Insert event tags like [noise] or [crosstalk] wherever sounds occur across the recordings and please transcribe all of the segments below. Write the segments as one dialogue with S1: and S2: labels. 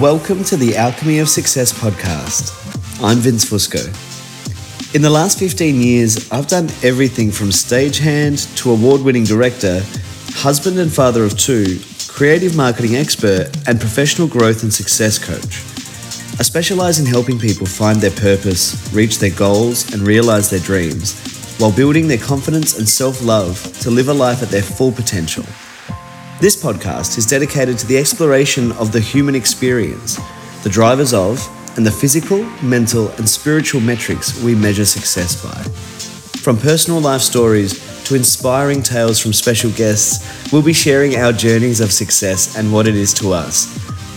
S1: Welcome to the Alchemy of Success podcast. I'm Vince Fusco. In the last 15 years, I've done everything from stagehand to award winning director, husband and father of two, creative marketing expert, and professional growth and success coach. I specialize in helping people find their purpose, reach their goals, and realize their dreams while building their confidence and self love to live a life at their full potential. This podcast is dedicated to the exploration of the human experience, the drivers of, and the physical, mental, and spiritual metrics we measure success by. From personal life stories to inspiring tales from special guests, we'll be sharing our journeys of success and what it is to us.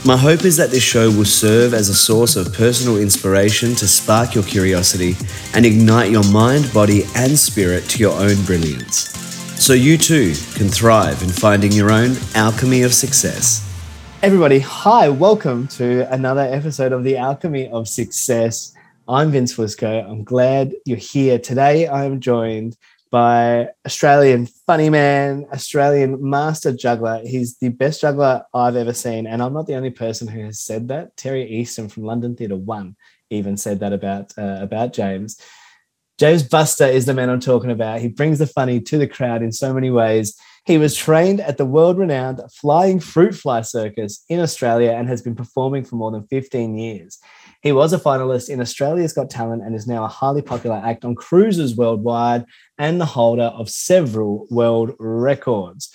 S1: My hope is that this show will serve as a source of personal inspiration to spark your curiosity and ignite your mind, body, and spirit to your own brilliance so you too can thrive in finding your own alchemy of success. Everybody, hi, welcome to another episode of the Alchemy of Success. I'm Vince Fusco. I'm glad you're here. Today I'm joined by Australian funny man, Australian master juggler. He's the best juggler I've ever seen. And I'm not the only person who has said that. Terry Easton from London Theatre One even said that about, uh, about James. James Bustar is the man I'm talking about. He brings the funny to the crowd in so many ways. He was trained at the world renowned Flying Fruit Fly Circus in Australia and has been performing for more than 15 years. He was a finalist in Australia's Got Talent and is now a highly popular act on cruises worldwide and the holder of several world records.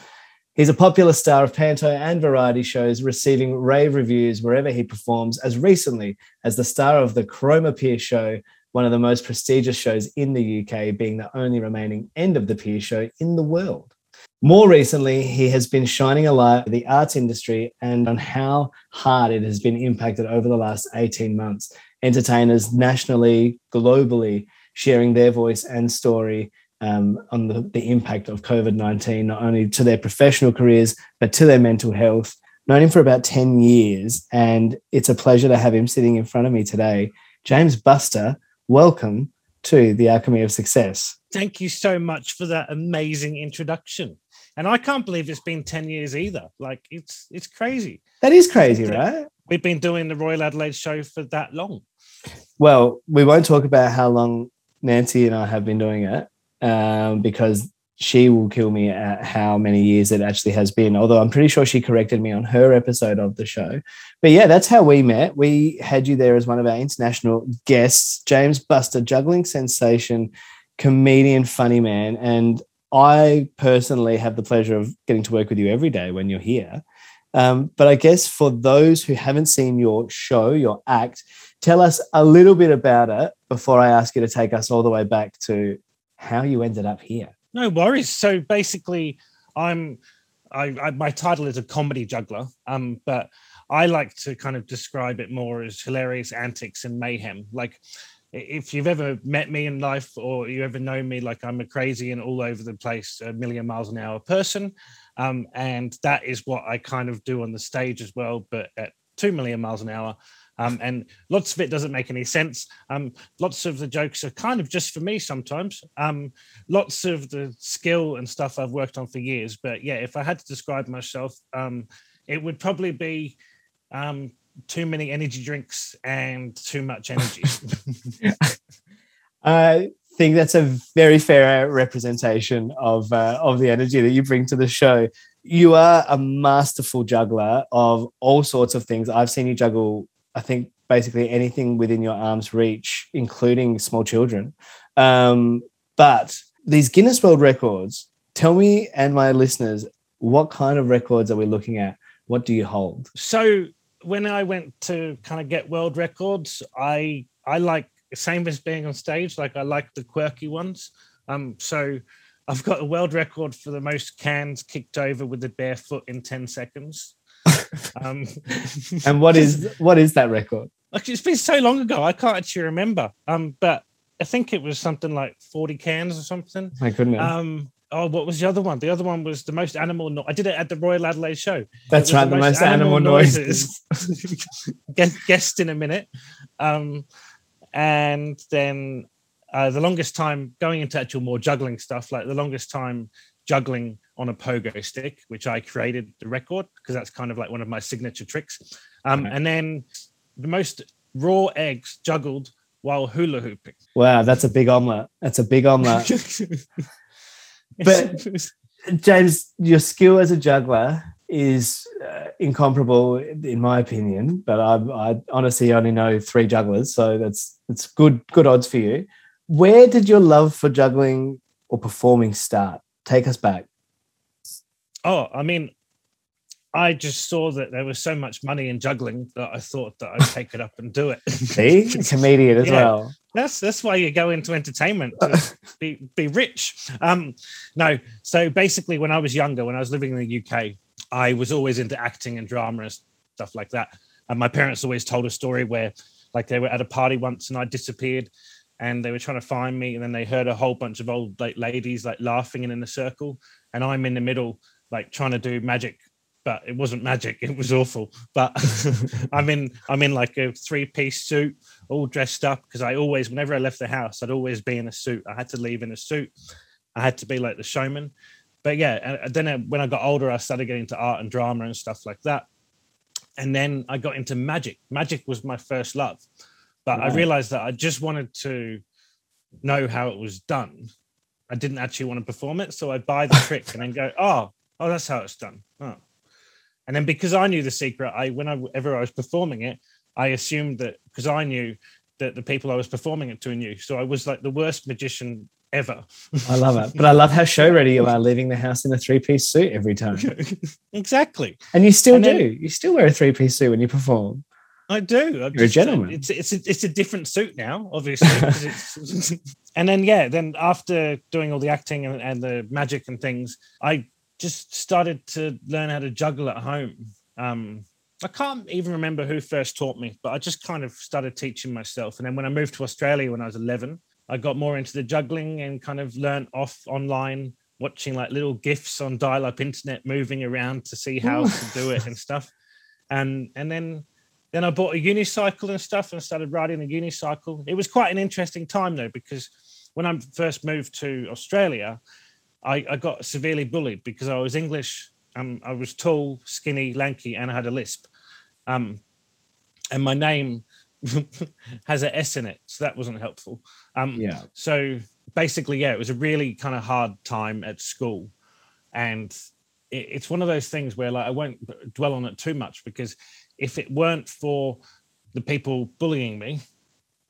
S1: He's a popular star of panto and variety shows, receiving rave reviews wherever he performs, as recently as the star of the Cromer Pier show one of the most prestigious shows in the UK, being the only remaining end of the pier show in the world. More recently, he has been shining a light on the arts industry and on how hard it has been impacted over the last 18 months. Entertainers nationally, globally, sharing their voice and story um, on the, the impact of COVID 19, not only to their professional careers, but to their mental health. Known him for about 10 years, and it's a pleasure to have him sitting in front of me today. James Bustar, welcome to the Alchemy of Success.
S2: Thank you so much for that amazing introduction. And I can't believe it's been 10 years either. Like it's it's crazy.
S1: That is crazy, right?
S2: We've been doing the Royal Adelaide show for that long.
S1: Well, we won't talk about how long Nancy and I have been doing it um, because she will kill me at how many years it actually has been. Although I'm pretty sure she corrected me on her episode of the show. But yeah, that's how we met. We had you there as one of our international guests, James Bustar, juggling sensation, comedian, funny man. And I personally have the pleasure of getting to work with you every day when you're here. Um, but I guess for those who haven't seen your show, your act, tell us a little bit about it before I ask you to take us all the way back to how you ended up here.
S2: No worries. So basically, I'm I, I, my title is a comedy juggler, um, but I like to kind of describe it more as hilarious antics and mayhem. Like if you've ever met me in life or you ever know me, like I'm a crazy and all over the place, a million miles an hour person. Um, and that is what I kind of do on the stage as well, but at two million miles an hour. Um, and lots of it doesn't make any sense. Um, lots of the jokes are kind of just for me sometimes. Um, lots of the skill and stuff I've worked on for years. But yeah, if I had to describe myself, um, it would probably be um, too many energy drinks and too much energy. [laughs] [laughs]
S1: I think that's a very fair representation of uh, of the energy that you bring to the show. You are a masterful juggler of all sorts of things. I've seen you juggle I think basically anything within your arm's reach, including small children. Um, but these Guinness World Records, tell me and my listeners, what kind of records are we looking at? What do you hold?
S2: So when I went to kind of get world records, I I like same as being on stage, like I like the quirky ones. Um, so I've got a world record for the most cans kicked over with the bare foot in 10 seconds. [laughs]
S1: Um, [laughs] and what is what is that record?
S2: Like it's been so long ago, I can't actually remember. Um, but I think it was something like forty cans or something.
S1: My goodness.
S2: Um, oh, what was the other one? The other one was the most animal. No- I did it at the Royal Adelaide show.
S1: That's right, the, the most, most, animal, animal noises.
S2: noises. [laughs] guest, guest in a minute. Um, and then uh, the longest time going into actual more juggling stuff, like the longest time juggling on a pogo stick, which I created the record because that's kind of like one of my signature tricks. Um, And then the most raw eggs juggled while hula hooping.
S1: Wow, that's a big omelet. That's a big omelet. [laughs] but James, your skill as a juggler is uh, incomparable in my opinion. But I, I honestly only know three jugglers, so that's that's good good odds for you. Where did your love for juggling or performing start? Take us back.
S2: Oh, I mean, I just saw that there was so much money in juggling that I thought that I'd take it up and do it. [laughs]
S1: See, [laughs] comedian as yeah. well.
S2: That's that's why you go into entertainment [laughs] be be rich. Um, no, so basically, when I was younger, when I was living in the UK, I was always into acting and drama and stuff like that. And my parents always told a story where, like, they were at a party once and I disappeared, and they were trying to find me, and then they heard a whole bunch of old like ladies like laughing and in a circle, and I'm in the middle, like trying to do magic but it wasn't magic. [laughs] It was awful. But [laughs] I'm in I'm in like a three piece suit, all dressed up because I always, whenever I left the house, I'd always be in a suit. I had to leave in a suit. I had to be like the showman. But yeah, and then uh, when I got older, I started getting into art and drama and stuff like that. And then I got into magic. Magic was my first love. But right. I realized that I just wanted to know how it was done. I didn't actually want to perform it. So I'd buy the [laughs] trick and then go, oh, oh, that's how it's done. Oh, and then because I knew the secret, I whenever I was performing it, I assumed that because I knew that the people I was performing it to knew. So I was like the worst magician ever.
S1: I love it. But I love how show ready you are leaving the house in a three piece suit every time. [laughs]
S2: exactly.
S1: And you still and do. Then, you still wear a three piece suit when you perform.
S2: I do.
S1: You're just, a gentleman.
S2: It's it's a, it's a different suit now, obviously. [laughs] and then yeah, then after doing all the acting and, and the magic and things, I just started to learn how to juggle at home. Um, I can't even remember who first taught me, but I just kind of started teaching myself. And then when I moved to Australia when I was 11, I got more into the juggling and kind of learned off online, watching like little gifs on dial-up internet, moving around to see how to do it and [laughs] stuff. And and then then I bought a unicycle and stuff and started riding a unicycle. It was quite an interesting time though because when I first moved to Australia, I, I got severely bullied because I was English. Um, I was tall, skinny, lanky, and I had a lisp. Um, and my name [laughs] has an S in it, so that wasn't helpful. Um, yeah. So basically, yeah, it was a really kind of hard time at school, and it, it's one of those things where like I won't dwell on it too much because if it weren't for the people bullying me,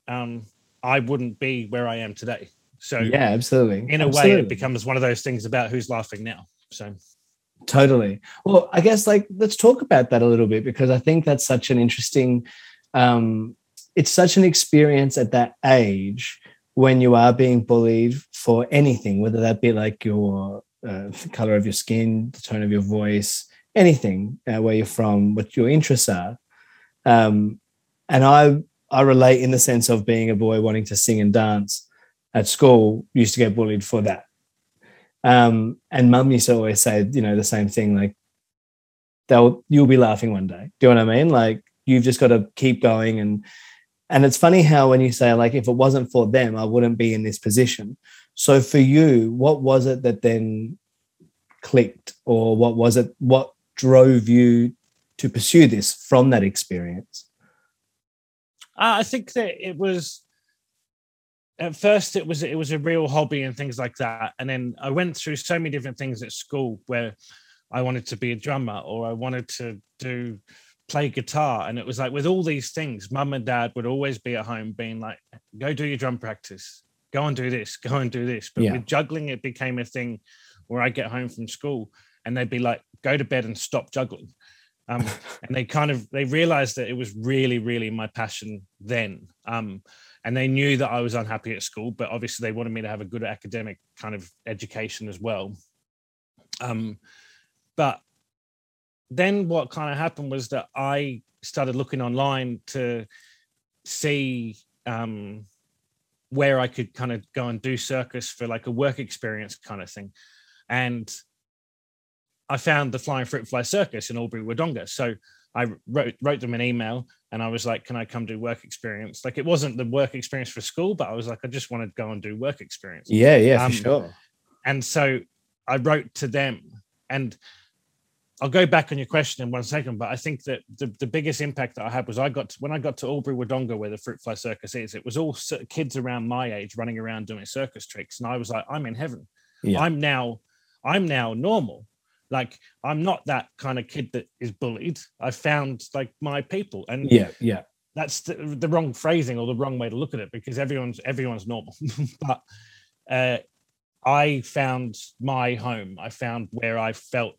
S2: um, I wouldn't be where I am today. So
S1: yeah, absolutely.
S2: In a
S1: absolutely.
S2: way, it becomes one of those things about who's laughing now. So
S1: totally. Well, I guess like let's talk about that a little bit because I think that's such an interesting. Um, it's such an experience at that age when you are being bullied for anything, whether that be like your uh, color of your skin, the tone of your voice, anything, uh, where you're from, what your interests are. Um, and I I relate in the sense of being a boy wanting to sing and dance at school used to get bullied for that. Um, and mum used to always say, you know, the same thing, like they'll you'll be laughing one day. Do you know what I mean? Like you've just got to keep going and and it's funny how when you say like if it wasn't for them, I wouldn't be in this position. So for you, what was it that then clicked, or what was it? What drove you to pursue this from that experience?
S2: I think that it was at first it was it was a real hobby and things like that. And then i went through so many different things at school where i wanted to be a drummer or i wanted to do play guitar. And it was like with all these things mum and dad would always be at home being like go do your drum practice. Go and do this. Go and do this. But yeah. with juggling it became a thing where i get home from school and they'd be like go to bed and stop juggling um, [laughs] and they kind of they realized that it was really really my passion then um, and they knew that I was unhappy at school, but obviously they wanted me to have a good academic kind of education as well. Um, but then what kind of happened was that I started looking online to see um, where I could kind of go and do circus for like a work experience kind of thing. And I found the Flying Fruit Fly Circus in Albury Wodonga. So I wrote wrote them an email and I was like, "Can I come do work experience?" Like it wasn't the work experience for school, but I was like, I just want to go and do work experience.
S1: Yeah, yeah, um, for sure.
S2: And so I wrote to them and I'll go back on your question in one second, but I think that the, the biggest impact that I had was I got to, when I got to Albury Wodonga, where the Fruit Fly Circus is, it was all kids around my age running around doing circus tricks, and I was like, I'm in heaven. Yeah. I'm now, I'm now normal. Like I'm not that kind of kid that is bullied. I found like my people, and
S1: yeah, yeah,
S2: that's the, the wrong phrasing or the wrong way to look at it because everyone's everyone's normal, [laughs] but uh, I found my home. I found where I felt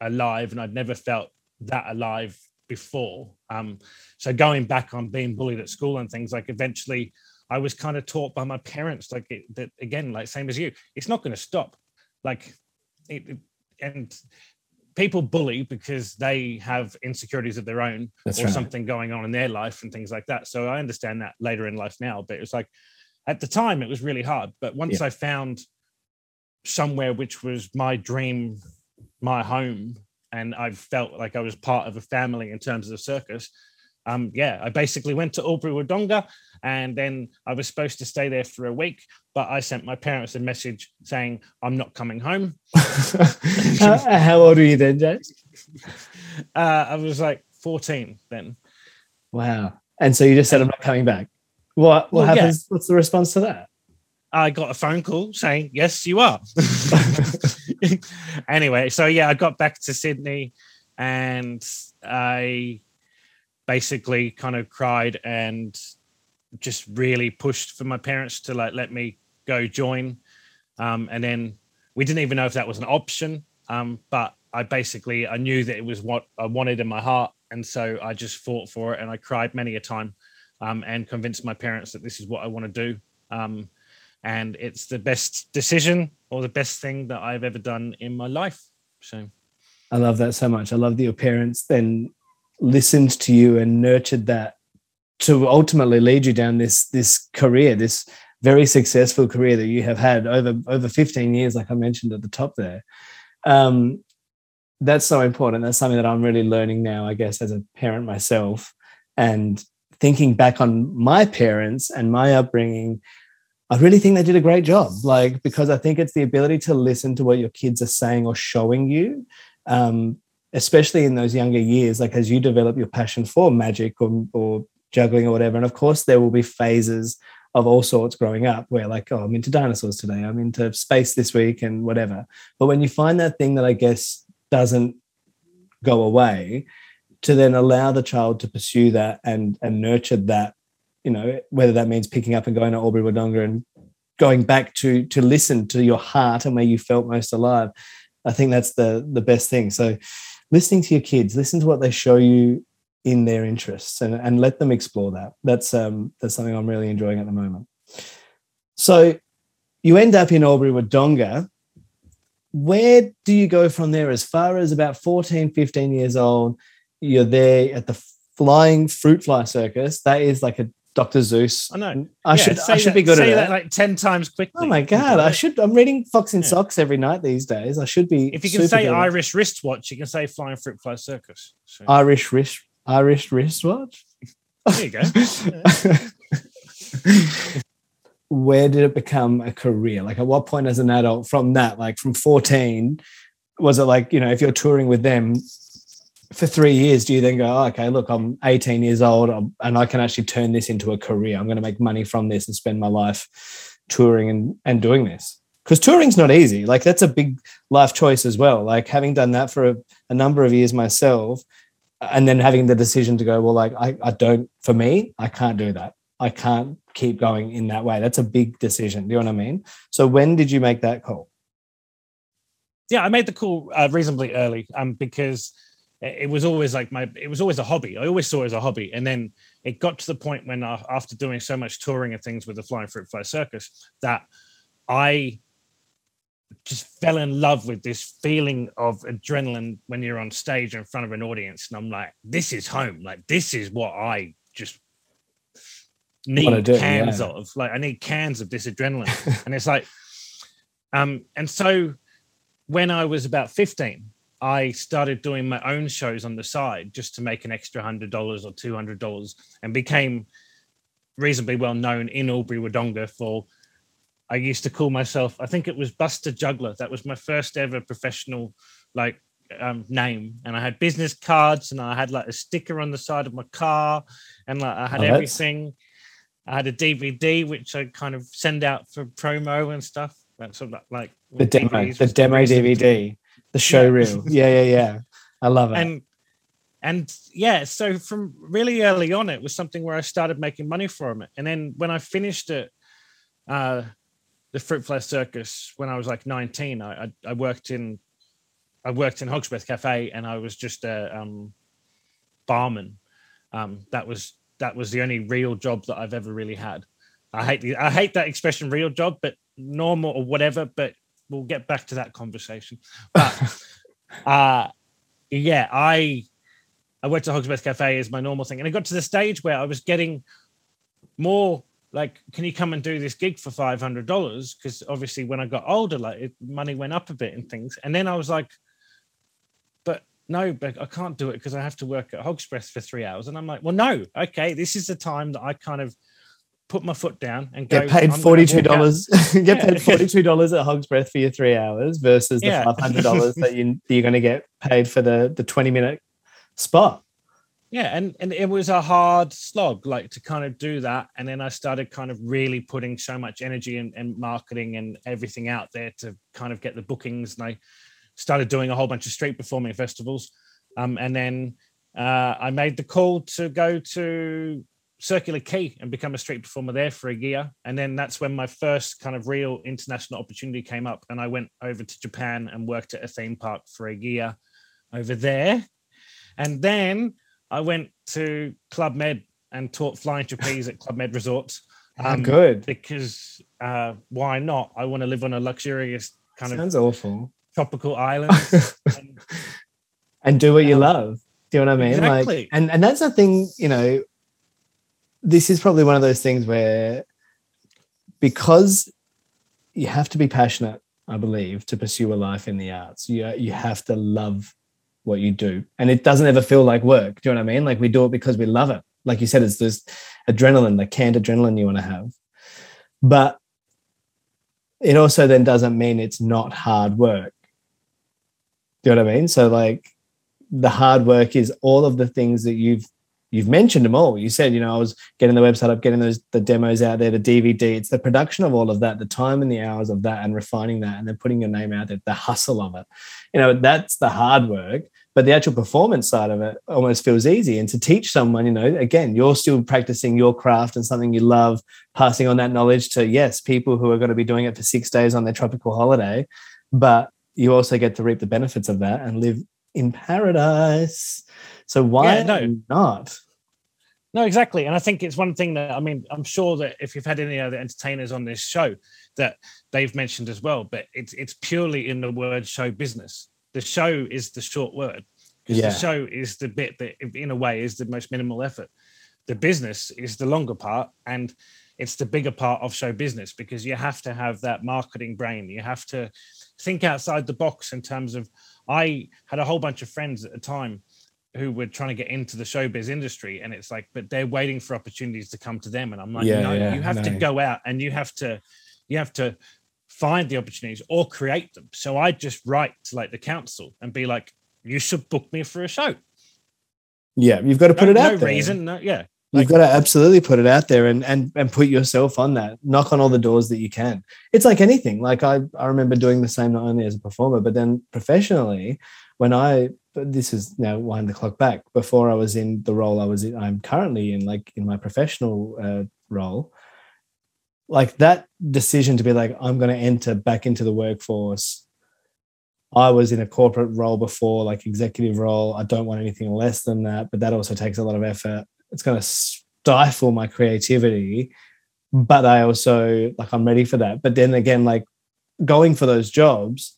S2: alive, and I'd never felt that alive before. Um, so going back on being bullied at school and things like eventually I was kind of taught by my parents like it, that again, like same as you, it's not going to stop. Like it, it, and people bully because they have insecurities of their own That's or right. something going on in their life and things like that. So I understand that later in life now, but it was like at the time it was really hard. But once yeah. I found somewhere which was my dream, my home, and I felt like I was part of a family in terms of the circus. Um, yeah, I basically went to Albury Wodonga and then I was supposed to stay there for a week, but I sent my parents a message saying I'm not coming home.
S1: how, [laughs] how, old were you then, James?
S2: Uh, I was like 14 then.
S1: Wow. And so you just said I'm not coming back. What what well, happens? Yeah. What's the response to that?
S2: I got a phone call saying, Yes, you are. [laughs] anyway, so yeah, I got back to Sydney and I basically kind of cried and just really pushed for my parents to like let me go join. Um, and then we didn't even know if that was an option. Um, but I basically I knew that it was what I wanted in my heart, and so I just fought for it, and I cried many a time, um, and convinced my parents that this is what I want to do. Um, and it's the best decision or the best thing that I've ever done in my life. So
S1: I love that so much. I love that your parents then listened to you and nurtured that to ultimately lead you down this this career, this very successful career that you have had over over 15 years, like I mentioned at the top there. Um, that's so important. That's something that I'm really learning now, I guess, as a parent myself, and thinking back on my parents and my upbringing I really think they did a great job. Like, because I think it's the ability to listen to what your kids are saying or showing you, um, especially in those younger years, like as you develop your passion for magic or, or juggling or whatever. And of course, there will be phases of all sorts growing up where, like, oh, I'm into dinosaurs today, I'm into space this week, and whatever. But when you find that thing that I guess doesn't go away, to then allow the child to pursue that and and nurture that you know, whether that means picking up and going to Albury Wodonga and going back to to listen to your heart and where you felt most alive. I think that's the the best thing. So listening to your kids, listen to what they show you in their interests and, and let them explore that. That's um that's something I'm really enjoying at the moment. So you end up in Albury Wodonga. Where do you go from there? As far as about 14, 15 years old, you're there at the Flying Fruit Fly Circus. That is like a Dr. Seuss.
S2: I know.
S1: I yeah, should I should that, be good at that.
S2: like ten times quickly.
S1: Oh my god! I should. I'm reading Fox in yeah. Socks every night these days. I should be.
S2: If you can say Irish wristwatch, you can say Flying Fruit Fly Circus.
S1: So. Irish wrist Irish wristwatch.
S2: There you go. [laughs]
S1: Where did it become a career? Like, at what point as an adult from that, like from 14, was it like you know if you're touring with them for three years, do you then go, oh, okay, look, I'm 18 years old and I can actually turn this into a career. I'm going to make money from this and spend my life touring and, and doing this? Because touring's not easy. Like, that's a big life choice as well. Like, having done that for a, a number of years myself, and then having the decision to go, well, like, I, I don't, for me, I can't do that. I can't keep going in that way. That's a big decision. Do you know what I mean? So, when did you make that call?
S2: Yeah, I made the call uh, reasonably early um, because it was always like my it was always a hobby. I always saw it as a hobby. And then it got to the point when uh, after doing so much touring and things with the flying fruit fly circus that i just fell in love with this feeling of adrenaline when you're on stage in front of an audience. And i'm like this is home. Like this is what i just need do, cans yeah. of. Like i need cans of this adrenaline. [laughs] And it's like um and so when i was about 15 I started doing my own shows on the side just to make an extra hundred dollars or two hundred dollars, and became reasonably well known in Albury Wodonga for I used to call myself, I think it was Bustar Juggler. That was my first ever professional like um, name. And I had business cards and I had like a sticker on the side of my car and like I had
S1: Oh,
S2: everything. I had a DVD which I kind of send out for promo and stuff. That's sort of like
S1: The demo,
S2: DVDs
S1: the demo DVD, the show [laughs]
S2: Yeah.
S1: reel. Yeah, yeah, yeah. I love it.
S2: and and yeah so from really early on it was something where i started making money from it and then when i finished it uh the fruit fly circus when i was like 19 i i, I worked in i worked in Hog's Breath cafe and i was just a um barman um that was that was the only real job that i've ever really had i hate the i hate that expression real job but normal or whatever but we'll get back to that conversation. But [laughs] uh yeah i i went to Hog's Breath cafe as my normal thing. And it got to the stage where i was getting more like can you come and do this gig for $500 because obviously when i got older like it, money went up a bit and things. And then i was like but no but i can't do it because i have to work at Hog's Breath for three hours. And i'm like well no. Okay this is the time that i kind of put my foot down and
S1: get paid
S2: "I'm gonna
S1: forty two
S2: out."
S1: dollars. [laughs] get
S2: Yeah.
S1: paid forty two dollars at Hog's Breath for your three hours versus the
S2: Yeah.
S1: five hundred dollars that you [laughs] you're going to get paid for the the twenty minute spot.
S2: yeah and and it was a hard slog like to kind of do that and then i started kind of really putting so much energy and, and marketing and everything out there to kind of get the bookings and i started doing a whole bunch of street performing festivals um, and then uh, i made the call to go to Circular Quay and become a street performer there for a year and then that's when my first kind of real international opportunity came up and i went over to japan and worked at a theme park for a year over there and then I went to Club Med and taught flying trapeze at Club Med Resorts.
S1: How
S2: um,
S1: good.
S2: Because uh, why not? I want to live on a luxurious kind of
S1: Sounds awful.
S2: tropical island. [laughs] and-
S1: and do what you
S2: Um,
S1: love. Do you know what I mean? Like,
S2: exactly.
S1: and and that's the thing. You know, this is probably one of those things where because you have to be passionate, I believe, to pursue a life in the arts. You you have to love what you do, and it doesn't ever feel like work. Do you know what I mean? Like we do it because we love it. Like you said, it's this adrenaline, the canned adrenaline you want to have, but it also then doesn't mean it's not hard work. Do you know what I mean? So like the hard work is all of the things that you've you've mentioned them all. You said, you know, I was getting the website up, getting those the demos out there, the DVD. It's the production of all of that, the time and the hours of that, and refining that, and then putting your name out there, the hustle of it. You know, that's the hard work. But the actual performance side of it almost feels easy. And to teach someone, you know, again, you're still practicing your craft and something you love, passing on that knowledge to yes, people who are going to be doing it for six days on their tropical holiday. But you also get to reap the benefits of that and live in paradise. So why
S2: Yeah, no.
S1: not?
S2: No, exactly. And I think it's one thing that I mean, I'm sure that if you've had any other entertainers on this show that they've mentioned as well, but it's it's purely in the word show business. The show is the short word. Because
S1: Yeah.
S2: the show is the bit that in a way is the most minimal effort. The business is the longer part and it's the bigger part of show business because you have to have that marketing brain. You have to think outside the box in terms of I had a whole bunch of friends at the time who were trying to get into the showbiz industry and it's like but they're waiting for opportunities to come to them and i'm like
S1: Yeah,
S2: no
S1: yeah,
S2: you have to go out and you have to you have to find the opportunities or create them so i just write to like the council and be like you should book me for a show
S1: Yeah, you've got to put
S2: no,
S1: it out
S2: no
S1: there.
S2: reason no yeah
S1: You've got to absolutely put it out there and and and put yourself on that. Knock on all the doors that you can. It's like anything. Like I I remember doing the same not only as a performer but then professionally when I but this is now wind the clock back before I was in the role I was in I'm currently in like in my professional uh, role like that decision to be like I'm going to enter back into the workforce I was in a corporate role before, like executive role. I don't want anything less than that, but that also takes a lot of effort. It's going to stifle my creativity, but I also like I'm ready for that. But then again, like going for those jobs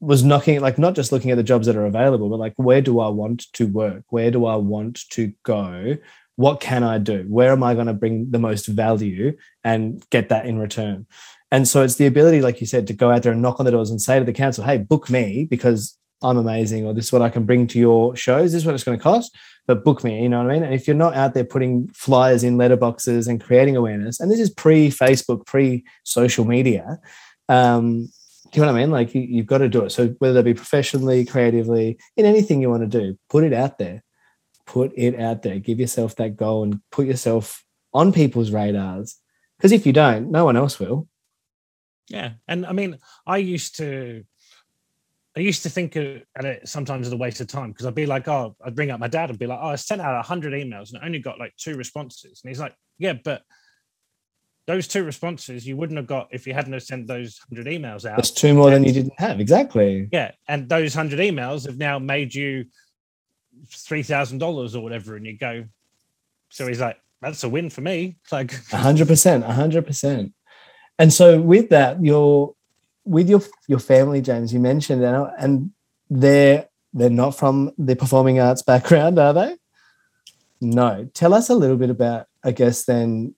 S1: was knocking like not just looking at the jobs that are available, but like where do I want to work? Where do I want to go? What can I do? Where am I going to bring the most value and get that in return? And so it's the ability, like you said, to go out there and knock on the doors and say to the council, hey, book me because I'm amazing, or this is what I can bring to your shows. This is what it's going to cost, but book me. You know what I mean? And if you're not out there putting flyers in letterboxes and creating awareness, and this is pre Facebook, pre social media, um, you know what I mean? Like you, you've got to do it. So whether that be professionally, creatively, in anything you want to do, put it out there. Put it out there. Give yourself that goal and put yourself on people's radars. Because if you don't, no one else will.
S2: Yeah, and I mean, I used to, I used to think at it sometimes as a waste of time because I'd be like, oh, I'd bring up my dad and be like, oh, I sent out hundred emails and I only got like two responses, and he's like, yeah, but those two responses you wouldn't have got if you hadn't have sent those hundred emails out.
S1: That's two more than you didn't have, exactly.
S2: Yeah, and those hundred emails have now made you three thousand dollars or whatever, and you go. So he's like, that's a win for me. It's like
S1: hundred percent, hundred percent. And so with that, your with your your family, James, you mentioned, and and they're they're not from the performing arts background, are they? No. Tell us a little bit about, I guess, then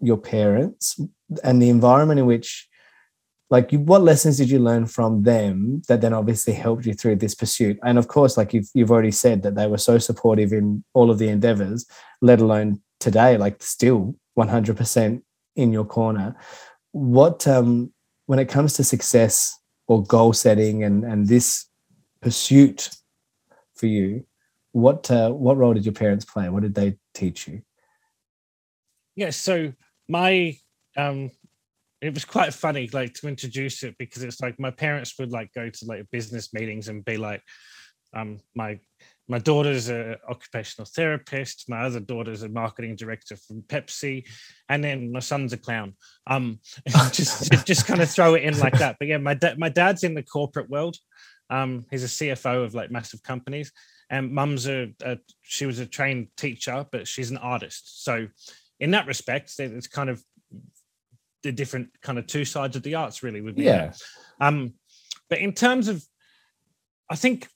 S1: your parents and the environment in which, like, you, what lessons did you learn from them that then obviously helped you through this pursuit? And of course, like you've you've already said that they were so supportive in all of the endeavors, let alone today, like still 100% in your corner what um, when it comes to success or goal setting and and this pursuit for you, what uh, what role did your parents play? What did they teach you?
S2: Yeah, so my um it was quite funny like to introduce it because it's like my parents would like go to like business meetings and be like um my my daughter's an occupational therapist. My other daughter's a marketing director from Pepsi, and then my son's a clown. Um, [laughs] just just kind of throw it in like that. But yeah, my dad my dad's in the corporate world. Um, he's a CFO of like massive companies, and mum's a, a she was a trained teacher, but she's an artist. So in that respect, it's kind of the different kind of two sides of the arts, really. With me.
S1: Yeah.
S2: Um, but in terms of, I think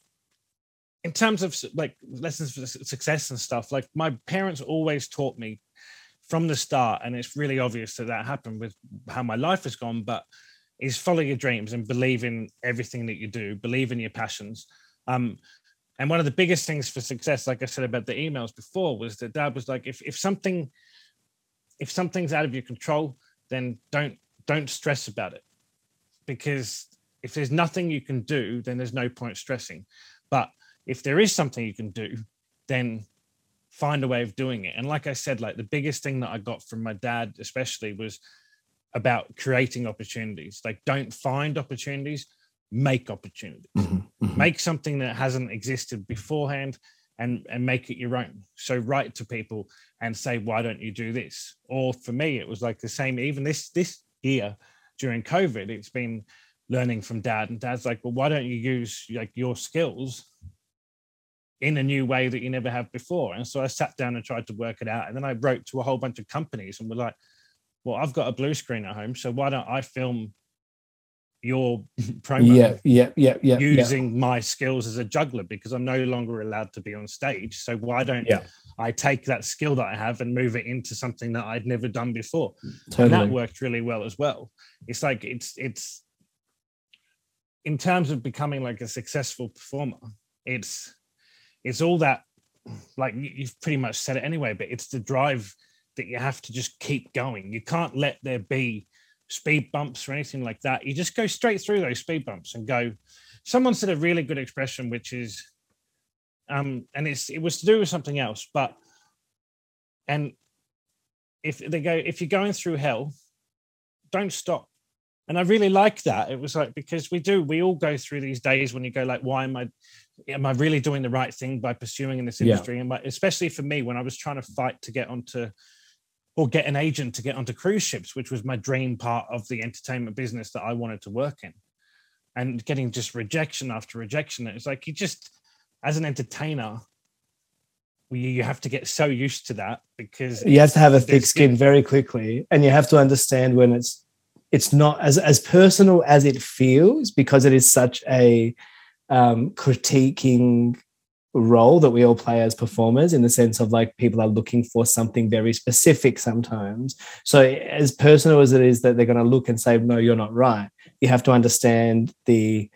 S2: in terms of like lessons for success and stuff, like my parents always taught me from the start, and it's really obvious that that happened with how my life has gone, but is follow your dreams and believe in everything that you do, believe in your passions. Um, and one of the biggest things for success, like I said about the emails before, was that dad was like, if, if something, if something's out of your control, then don't don't stress about it. Because if there's nothing you can do, then there's no point stressing. But if there is something you can do, then find a way of doing it. And like I said, like the biggest thing that I got from my dad, especially, was about creating opportunities. Like, don't find opportunities, make opportunities. Mm-hmm, mm-hmm. Make something that hasn't existed beforehand and and make it your own. So write to people and say, why don't you do this? Or for me, it was like the same. Even this this year during COVID, it's been learning from dad, and dad's like, well, why don't you use like your skills in a new way that you never have before. And so I sat down and tried to work it out. And then I wrote to a whole bunch of companies and were like, well, I've got a blue screen at home. So why don't I film your [laughs] promo?
S1: Yeah, yeah, yeah, yeah.
S2: Using
S1: yeah.
S2: my skills as a juggler because I'm no longer allowed to be on stage. So why don't yeah. I take that skill that I have and move it into something that I'd never done before? Totally. And that worked really well as well. It's like it's it's in terms of becoming like a successful performer, it's it's all that like you've pretty much said it anyway but it's the drive that you have to just keep going you can't let there be speed bumps or anything like that you just go straight through those speed bumps and go. Someone said a really good expression which is um and it's it was to do with something else but and if they go if you're going through hell don't stop. And i really like that. It was like because we do we all go through these days when you go like why am i am i really doing the right thing by pursuing in this industry? Yeah. and especially for me when i was trying to fight to get onto or get an agent to get onto cruise ships which was my dream part of the entertainment business that i wanted to work in. And getting just rejection after rejection it's like you just as an entertainer you have to get so used to that because
S1: you have to have a thick skin very quickly and you have to understand when it's it's not as as personal as it feels because it is such a um, critiquing role that we all play as performers in the sense of like people are looking for something very specific sometimes so as personal as it is that they're going to look and say no you're not right you have to understand the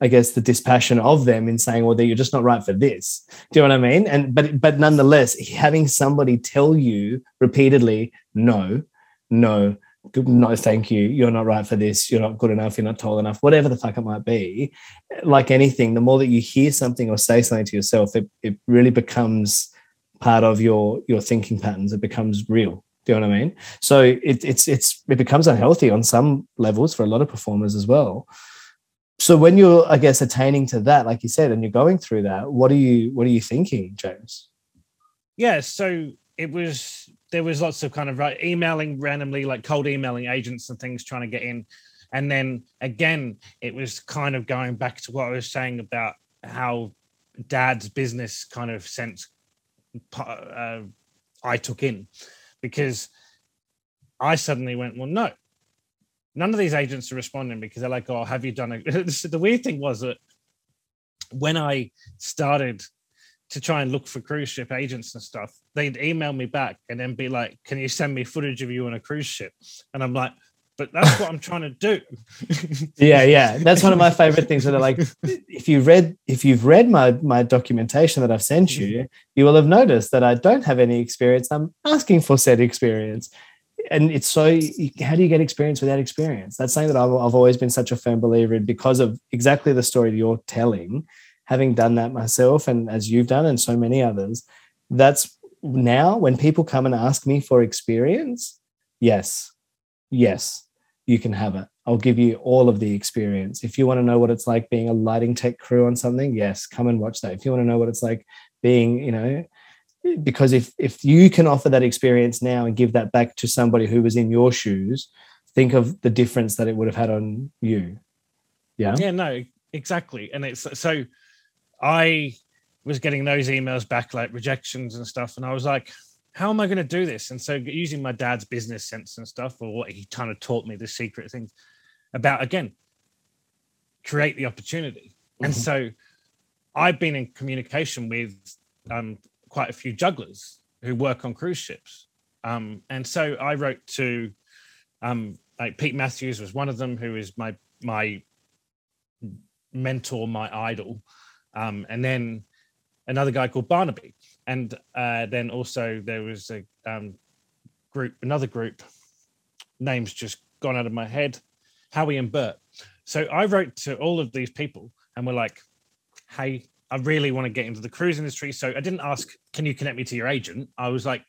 S1: I guess the dispassion of them in saying, well, you're just not right for this. Do you know what I mean? And but but nonetheless, having somebody tell you repeatedly, no, no, no, thank you, you're not right for this, you're not good enough, you're not tall enough, whatever the fuck it might be. Like anything, the more that you hear something or say something to yourself, it, it really becomes part of your your thinking patterns. It becomes real. Do you know what I mean? So it, it's it's it becomes unhealthy on some levels for a lot of performers as well so when you're i guess attaining to that like you said and you're going through that what are you what are you thinking james
S2: yeah so it was there was lots of kind of emailing randomly like cold emailing agents and things trying to get in and then again it was kind of going back to what i was saying about how dad's business kind of sense uh, i took in because i suddenly went well no none of these agents are responding because they're like, "Oh, have you done it?" [laughs] the weird thing was that when I started to try and look for cruise ship agents and stuff, they'd email me back and then be like, "Can you send me footage of you on a cruise ship?" And I'm like, "But that's what I'm trying to do." [laughs]
S1: yeah, yeah, that's one of my favorite things. That they're like, if you read, if you've read my my documentation that I've sent you, mm-hmm. you will have noticed that I don't have any experience. I'm asking for said experience and it's so how do you get experience without experience that's something that I've, I've always been such a firm believer in because of exactly the story you're telling having done that myself and as you've done and so many others that's now when people come and ask me for experience yes yes you can have it. I'll give you all of the experience. If you want to know what it's like being a lighting tech crew on something yes come and watch that. If you want to know what it's like being you know because if if you can offer that experience now and give that back to somebody who was in your shoes think of the difference that it would have had on you. Yeah?
S2: Yeah no exactly. And it's so i was getting those emails back like rejections and stuff and i was like how am i going to do this and so using my dad's business sense and stuff or what he kind of taught me the secret things about again create the opportunity mm-hmm. and so i've been in communication with um, quite a few jugglers who work on cruise ships. Um, and so I wrote to um, like Pete Matthews was one of them, who is my my mentor, my idol, um, and then another guy called Barnaby, and uh, then also there was a um, group, another group, names just gone out of my head, Howie and Bert. So I wrote to all of these people, and we're like, "Hey, I really want to get into the cruise industry. So I didn't ask, can you connect me to your agent? I was like,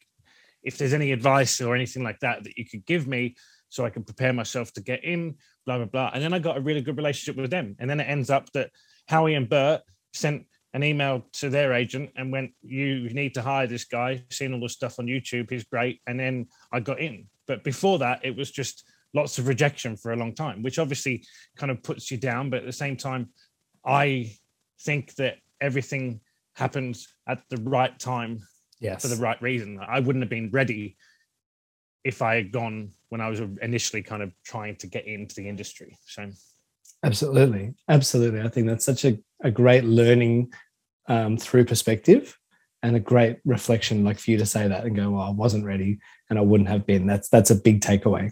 S2: if there's any advice or anything like that that you could give me so I can prepare myself to get in, blah, blah, blah. And then I got a really good relationship with them. And then it ends up that Howie and Bert sent an email to their agent and went, You need to hire this guy, seen all the stuff on YouTube, he's great. And then I got in. But before that, it was just lots of rejection for a long time, which obviously kind of puts you down. But at the same time, I think that everything happened at the right time
S1: yes.
S2: for the right reason. I wouldn't have been ready if I had gone when I was initially kind of trying to get into the industry. So,
S1: absolutely, absolutely. I think that's such a, a great learning um, through perspective and a great reflection, like for you to say that and go, "Well, I wasn't ready, and I wouldn't have been." That's that's a big takeaway.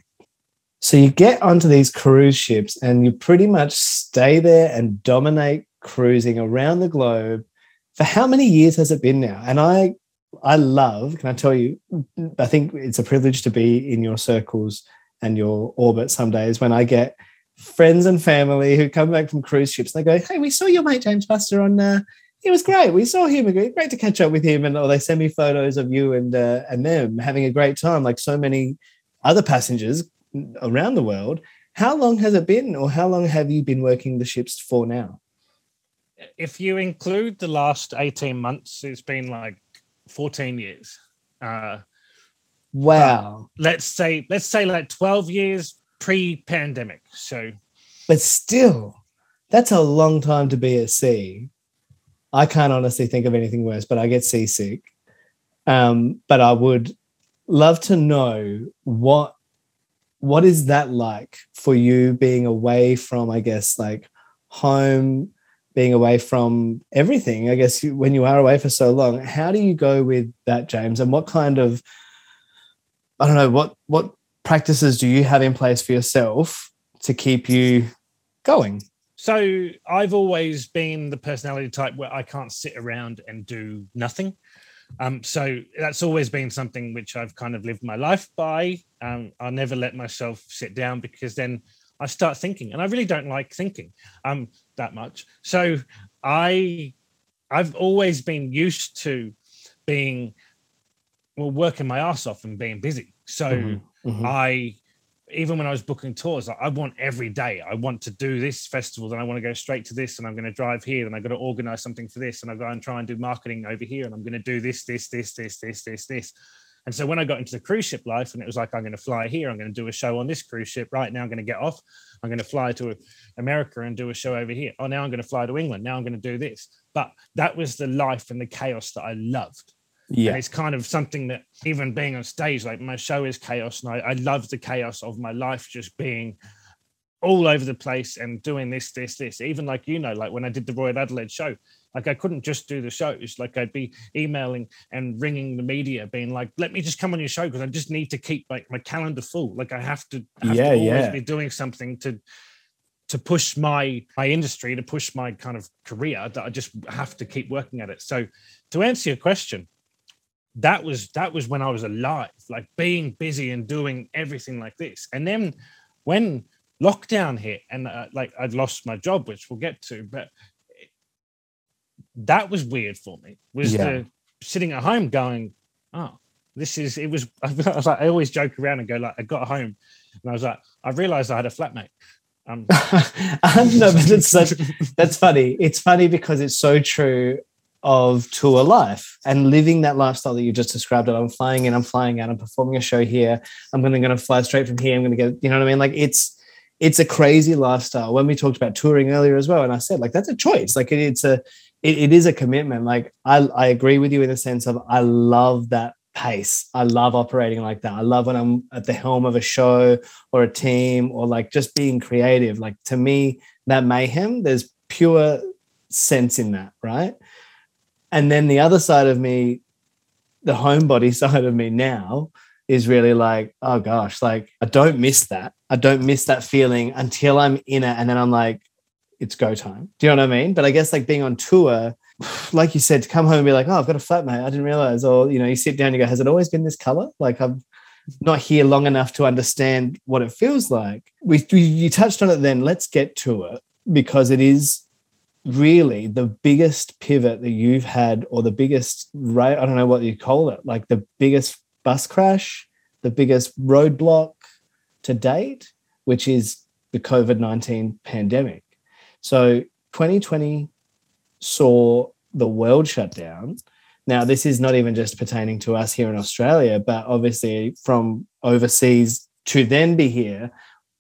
S1: So you get onto these cruise ships and you pretty much stay there and dominate cruising around the globe. For how many years has it been now? And I I love, can I tell you, I think it's a privilege to be in your circles and your orbit some days when I get friends and family who come back from cruise ships. They go, Hey, we saw your mate James Bustar on uh, it was great. We saw him. Great to catch up with him. And or they send me photos of you and uh, and them having a great time, like so many other passengers around the world. How long has it been, or how long have you been working the ships for now?
S2: if you include the last 18 months, it's been like 14 years. Uh,
S1: wow.
S2: let's say, let's say like 12 years pre-pandemic. So,
S1: but still, that's a long time to be at sea. I can't honestly think of anything worse, but I get seasick. Um, but I would love to know what what is that like for you being away from, I guess, like home, being away from everything. I guess when you are away for so long, how do you go with that, James? And what kind of I don't know what what practices do you have in place for yourself to keep you going?
S2: So I've always been the personality type where I can't sit around and do nothing. Um, so that's always been something which I've kind of lived my life by. Um, I'll never let myself sit down because then I start thinking, and I really don't like thinking um, that much. So I, I've always been used to being, well, working my ass off and being busy. So
S1: Mm-hmm, mhm.
S2: I even when I was booking tours, I want every day. I want to do this festival, then I want to go straight to this, and I'm going to drive here, then I've got to organize something for this, and I've got to try and do marketing over here, and I'm going to do this, this, this, this, this, this, this. And so when I got into the cruise ship life, and it was like, I'm going to fly here, I'm going to do a show on this cruise ship. Right now, I'm going to get off. I'm going to fly to America and do a show over here. Oh, now I'm going to fly to England. Now I'm going to do this. But that was the life and the chaos that I loved.
S1: Yeah.
S2: And it's kind of something that even being on stage, like my show is chaos, and I, I love the chaos of my life just being all over the place and doing this, this, this. Even like you know, like when I did the Royal Adelaide show, like I couldn't just do the shows. Like I'd be emailing and ringing the media, being like, "Let me just come on your show because I just need to keep like my calendar full. Like I have to, have
S1: Yeah,
S2: to always
S1: yeah.
S2: be doing something to." to push my my industry to push my kind of career that i just have to keep working at it so to answer your question that was that was when I was alive, like being busy and doing everything like this. And then when lockdown hit, and uh, like I'd lost my job, which we'll get to, but it- that was weird for me. Was
S1: Yeah.
S2: the sitting at home going, oh, this is it was. [laughs] I was like, I always joke around and go like, I got home, and I was like, I realized I had a flatmate. Um, [laughs]
S1: no, but it's such, that's funny. It's funny because it's so true of tour life and living that lifestyle that you just described. It. I'm flying in, I'm flying out, I'm performing a show here. I'm gonna gonna fly straight from here. I'm gonna get, you know what I mean? Like it's it's a crazy lifestyle. When we talked about touring earlier as well, and I said like that's a choice. Like it, it's a it, it is a commitment. Like I I agree with you in the sense of I love that pace. I love operating like that. I love when I'm at the helm of a show or a team or like just being creative. Like to me, that mayhem, there's pure sense in that, right? And then the other side of me, the homebody [laughs] side of me now is really like, oh gosh, like I don't miss that. I don't miss that feeling until I'm in it. And then I'm like, it's go time. Do you know what I mean? But I guess like being on tour, [sighs] like you said, to come home and be like, oh, I've got a flatmate. I didn't realize. Or, you know, you sit down, you go, has it always been this color? Like I'm not here long enough to understand what it feels like. We, we you touched on it then. Let's get to it because it is really the biggest pivot that you've had or the biggest right i don't know what you call it like the biggest bus crash the biggest roadblock to date which is the covid-19 pandemic. So 2020 saw the world shut down. Now this is not even just pertaining to us here in australia but obviously from overseas to then be here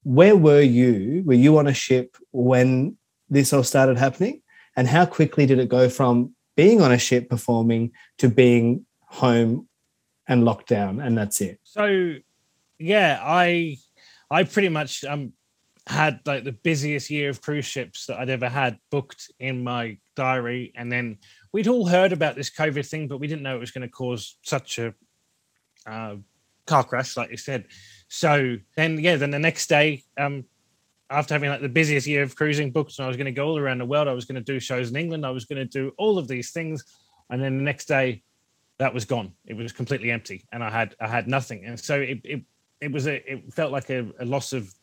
S1: where were you? Were you on a ship when this all started happening? And how quickly did it go from being on a ship performing to being home and locked down and that's it?
S2: So yeah i i pretty much um had like the busiest year of cruise ships that i'd ever had booked in my diary. And then we'd all heard about this covid thing but we didn't know it was going to cause such a uh, car crash like you said. So then yeah then the next day um after having like the busiest year of cruising booked and i was going to go all around the world i was going to do shows in england i was going to do all of these things. And then the next day that was gone. It was completely empty and i had i had nothing. And so it it, it was a it felt like a, a loss of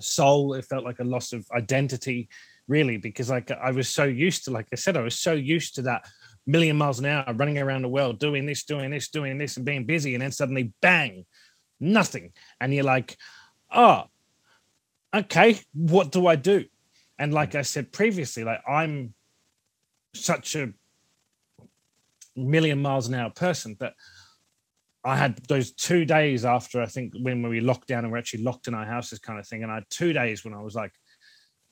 S2: soul. It felt like a loss of identity really because like i was so used to like i said i was so used to that million miles an hour running around the world doing this doing this doing this and being busy and then suddenly bang nothing. And you're like oh okay what do i do and like i said previously like i'm such a million miles an hour person that I had those two days after I think when we locked down and we're actually locked in our houses kind of thing. And I had two days when I was like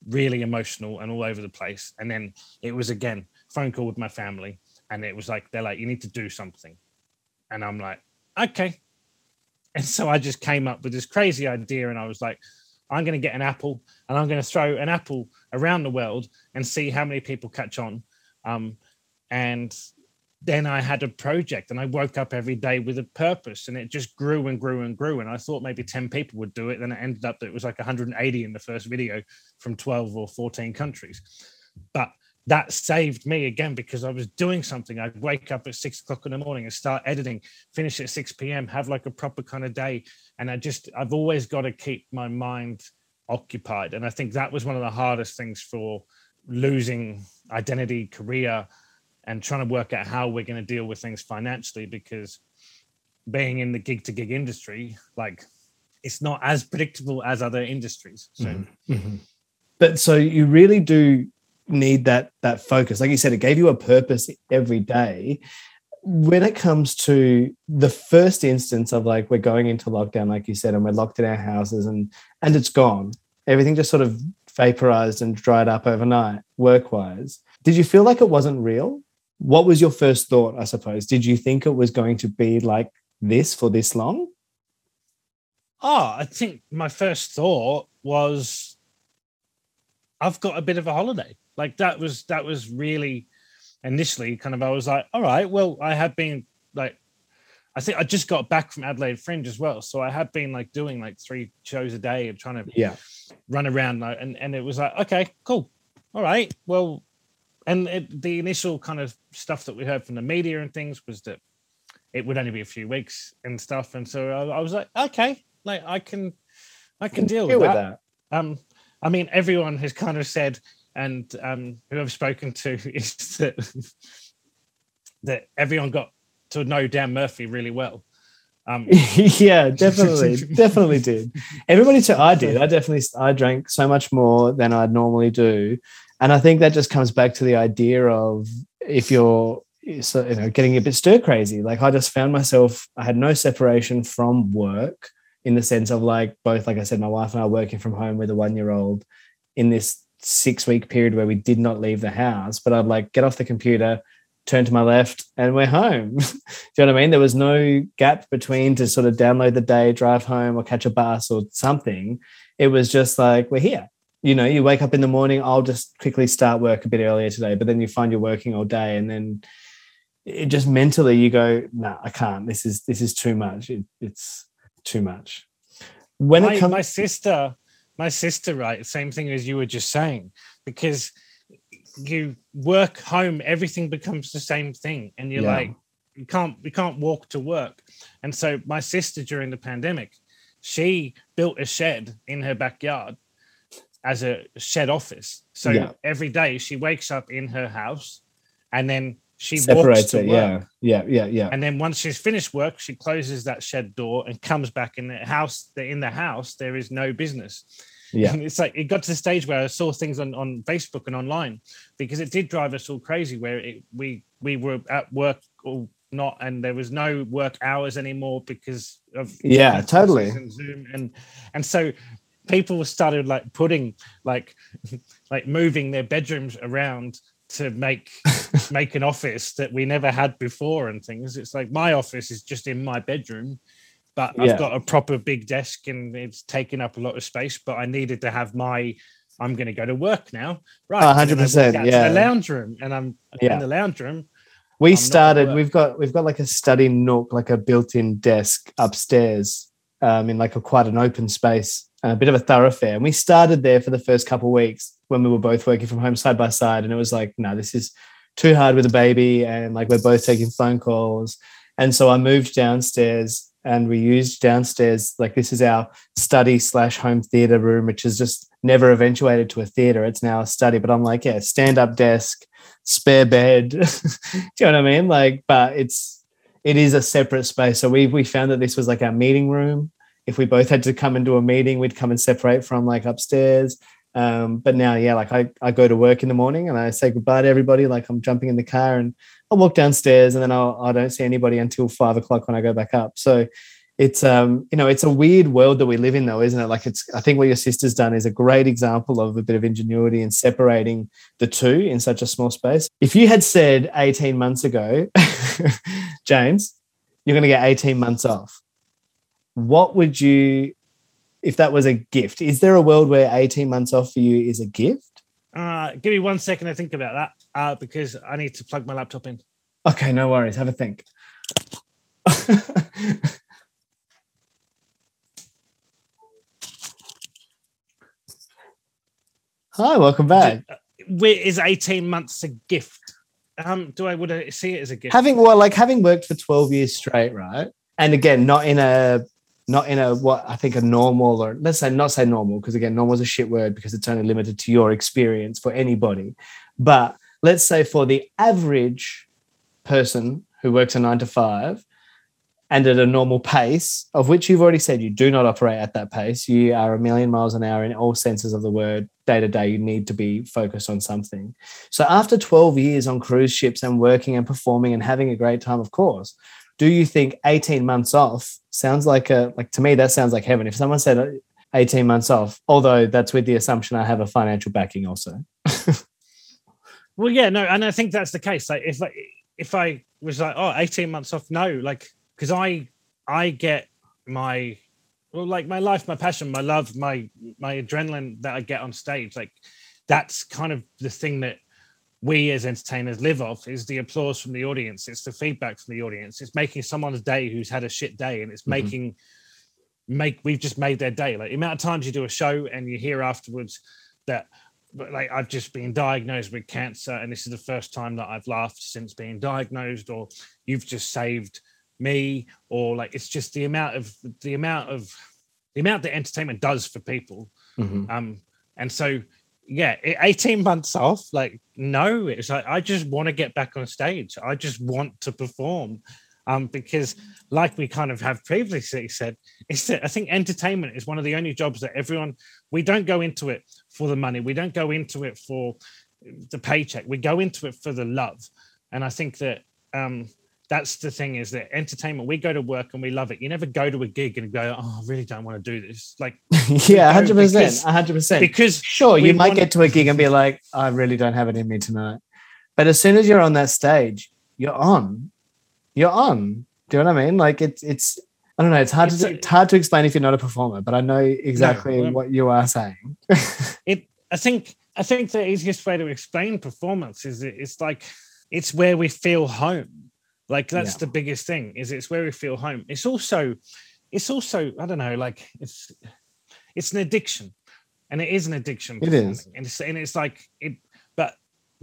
S2: really emotional and all over the place. And then it was again phone call with my family. And it was like, they're like, you need to do something. And I'm like, okay. And so I just came up with this crazy idea. And I was like, I'm going to get an apple and I'm going to throw an apple around the world and see how many people catch on. Um, and then I had a project and I woke up every day with a purpose and it just grew and grew and grew. And I thought maybe 10 people would do it. Then it ended up that it was like 180 in the first video from 12 or 14 countries. But that saved me again because I was doing something. I'd wake up at six o'clock in the morning and start editing, finish at 6 p.m., have like a proper kind of day. And I just, I've always got to keep my mind occupied. And I think that was one of the hardest things for losing identity, career, and trying to work out how we're going to deal with things financially because being in the gig to gig industry, like it's not as predictable as other industries. So, mm-hmm.
S1: mm-hmm. but so you really do need that that focus. Like you said, it gave you a purpose every day. When it comes to the first instance of like we're going into lockdown, like you said, and we're locked in our houses and and it's gone. Everything just sort of vaporized and dried up overnight, work wise. Did you feel like it wasn't real? what was your first thought i suppose did you think it was going to be like this for this long
S2: oh i think my first thought was i've got a bit of a holiday like that was that was really initially kind of i was like all right well i have been like i think i just got back from adelaide fringe as well so i had been like doing like three shows a day and trying to
S1: yeah
S2: run around and and it was like okay cool all right well and it, the initial kind of stuff that we heard from the media and things was that it would only be a few weeks and stuff and so i, I was like okay like i can i can deal, deal with, with that. that. um i mean everyone has kind of said and um who i've spoken to [laughs] is that that everyone got to know dan murphy really well
S1: um, [laughs] yeah, definitely, [laughs] definitely did. Everybody, too, I did. I definitely, I drank so much more than I'd normally do, and I think that just comes back to the idea of if you're so, you know getting a bit stir crazy. Like I just found myself, I had no separation from work in the sense of like both, like I said, my wife and I working from home with a one year old in this six week period where we did not leave the house, but I'd like get off the computer, turn to my left, and we're home. [laughs] Do you know what I mean? There was no gap between to sort of download the day, drive home, or catch a bus or something. It was just like, we're here you know, you wake up in the morning, I'll just quickly start work a bit earlier today, but then you find you're working all day and then it just mentally you go, no, nah, I can't. This is this is too much. It, it's too much.
S2: When my, it comes my sister, my sister, right, same thing as you were just saying, because you work home, everything becomes the same thing. And you're yeah. like, you can't you can't walk to work. And so my sister during the pandemic, she built a shed in her backyard as a shed office. So yeah. every day she wakes up in her house and then she separates it.
S1: Yeah, yeah, yeah, yeah.
S2: And then once she's finished work, she closes that shed door and comes back in the house. In the house, there is no business. Yeah, and it's like it got to the stage where I saw things on, on Facebook and online because it did drive us all crazy. Where it, we we were at work or not, and there was no work hours anymore because of
S1: yeah, totally
S2: and Zoom and and so people started like putting like [laughs] like moving their bedrooms around to make [laughs] make an office that we never had before and things it's like my office is just in my bedroom but yeah. i've got a proper big desk and it's taking up a lot of space but i needed to have my i'm going to go to work now right
S1: 100% yeah
S2: the lounge room and i'm yeah. in the lounge room
S1: we I'm started we've got we've got like a study nook like a built-in desk upstairs um, in like a quite an open space a bit of a thoroughfare. And we started there for the first couple of weeks when we were both working from home side by side. And it was like, no, this is too hard with a baby. And like we're both taking phone calls. And so I moved downstairs and we used downstairs, like this is our study slash home theater room, which is just never eventuated to a theater. It's now a study. But I'm like, yeah, stand up desk, spare bed. [laughs] Do you know what I mean? Like, but it's, it is a separate space. So we we found that this was like our meeting room if we both had to come into a meeting, we'd come and separate from like upstairs. Um, but now, yeah, like I, I go to work in the morning and I say goodbye to everybody. Like I'm jumping in the car and I'll walk downstairs and then I'll, I don't see anybody until five o'clock when I go back up. So it's, um, you know, it's a weird world that we live in though, isn't it? Like it's, I think what your sister's done is a great example of a bit of ingenuity in separating the two in such a small space. If you had said 18 months ago, [laughs] James, you're going to get 18 months off what would you if that was a gift is there a world where 18 months off for you is a gift
S2: uh give me one second to think about that uh because i need to plug my laptop in
S1: Okay, no worries. Have a think. [laughs] Hi, welcome back.
S2: Where is 18 months a gift? Um, do I would I see it as a gift?
S1: Having well, like having worked for 12 years straight, right? And again, not in a not in a what I think a normal or let's say not say normal, because again, normal is a shit word because it's only limited to your experience for anybody. But let's say for the average person who works a nine to five and at a normal pace, of which you've already said you do not operate at that pace. You are a million miles an hour in all senses of the word. Day to day, you need to be focused on something. So, after 12 years on cruise ships and working and performing and having a great time, of course, do you think 18 months off sounds like a, like to me, that sounds like heaven. If someone said uh, 18 months off, although that's with the assumption I have a financial backing also. [laughs]
S2: well, yeah, no, and I think that's the case. Like, if I, if I was like, oh, 18 months off, no, like, because I I get my well, like my life, my passion, my love, my my adrenaline that I get on stage, like that's kind of the thing that we as entertainers live off is the applause from the audience. It's the feedback from the audience. It's making someone's day who's had a shit day, and it's mm-hmm. making make we've just made their day. Like the amount of times you do a show and you hear afterwards that but like I've just been diagnosed with cancer and this is the first time that I've laughed since being diagnosed or you've just saved me or like it's just the amount of the amount of the amount that entertainment does for people mm-hmm. um and so yeah 18 months off like no it's like i just want to get back on stage. I just want to perform. Um because like we kind of have previously said is that i think entertainment is one of the only jobs that everyone we don't go into it for the money. We don't go into it for the paycheck. We go into it for the love. And i think that um that's the thing is that entertainment we go to work and we love it. You never go to a gig and go oh i really don't want to do this. Like [laughs]
S1: yeah 100% because, 100%
S2: because
S1: sure you might get to a gig and be like i really don't have it in me tonight. But as soon as you're on that stage you're on. You're on. Do you know what i mean? Like it's it's i don't know it's hard it's, to it's hard to explain if you're not a performer but i know exactly no, well, what you are saying. [laughs]
S2: it i think i think the easiest way to explain performance is it's like it's where we feel home like that's yeah. the biggest thing. Is it's where we feel home. It's also, it's also I don't know. Like it's, it's an addiction, and it is an addiction.
S1: It is,
S2: and it's and it's like it. But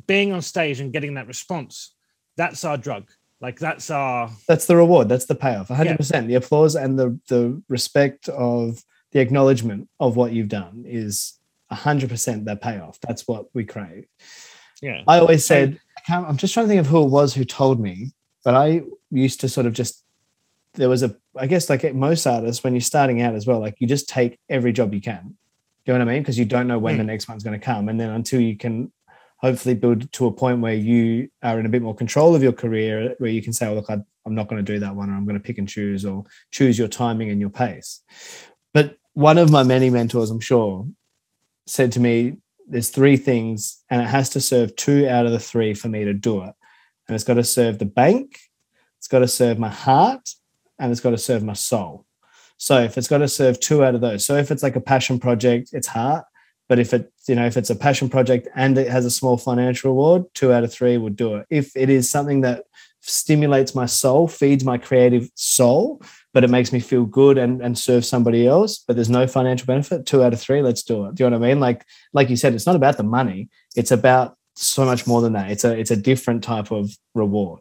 S2: being on stage and getting that response, that's our drug. Like that's our.
S1: That's the reward. That's the payoff. One hundred percent. The applause and the the respect of the acknowledgement of what you've done is hundred percent that payoff. That's what we crave.
S2: Yeah.
S1: I always said, I'm just trying to think of who it was who told me but I used to sort of just there was a I guess like most artists when you're starting out as well, like you just take every job you can. Do you know what I mean? Because you don't know when mm. the next one's going to come, and then until you can hopefully build to a point where you are in a bit more control of your career, where you can say, "Oh, look, I, I'm not going to do that one, or I'm going to pick and choose, or choose your timing and your pace." But one of my many mentors, I'm sure, said to me, "There's three things, and it has to serve two out of the three for me to do it." And it's got to serve the bank, it's got to serve my heart, and it's got to serve my soul. So if it's got to serve two out of those, so if it's like a passion project, it's heart. But if it, you know, if it's a passion project and it has a small financial reward, two out of three would do it. If it is something that stimulates my soul, feeds my creative soul, but it makes me feel good and, and serve somebody else, but there's no financial benefit, two out of three, let's do it. Do you know what I mean? Like, like you said, it's not about the money. It's about so much more than that. It's a it's a different type of reward.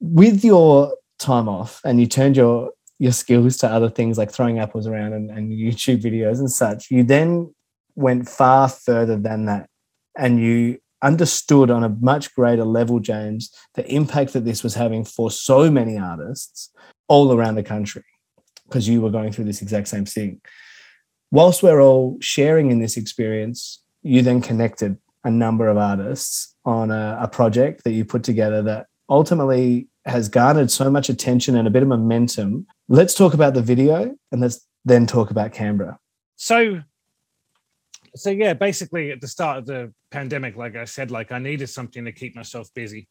S1: With your time off and you turned your your skills to other things like throwing apples around and, and YouTube videos and such, you then went far further than that. And you understood on a much greater level, James, the impact that this was having for so many artists all around the country because you were going through this exact same thing. Whilst we're all sharing in this experience, you then connected a number of artists on a, a project that you put together that ultimately has garnered so much attention and a bit of momentum. Let's talk about the video and let's then talk about Canberra.
S2: So, so yeah, basically at the start of the pandemic, like I said, like I needed something to keep myself busy.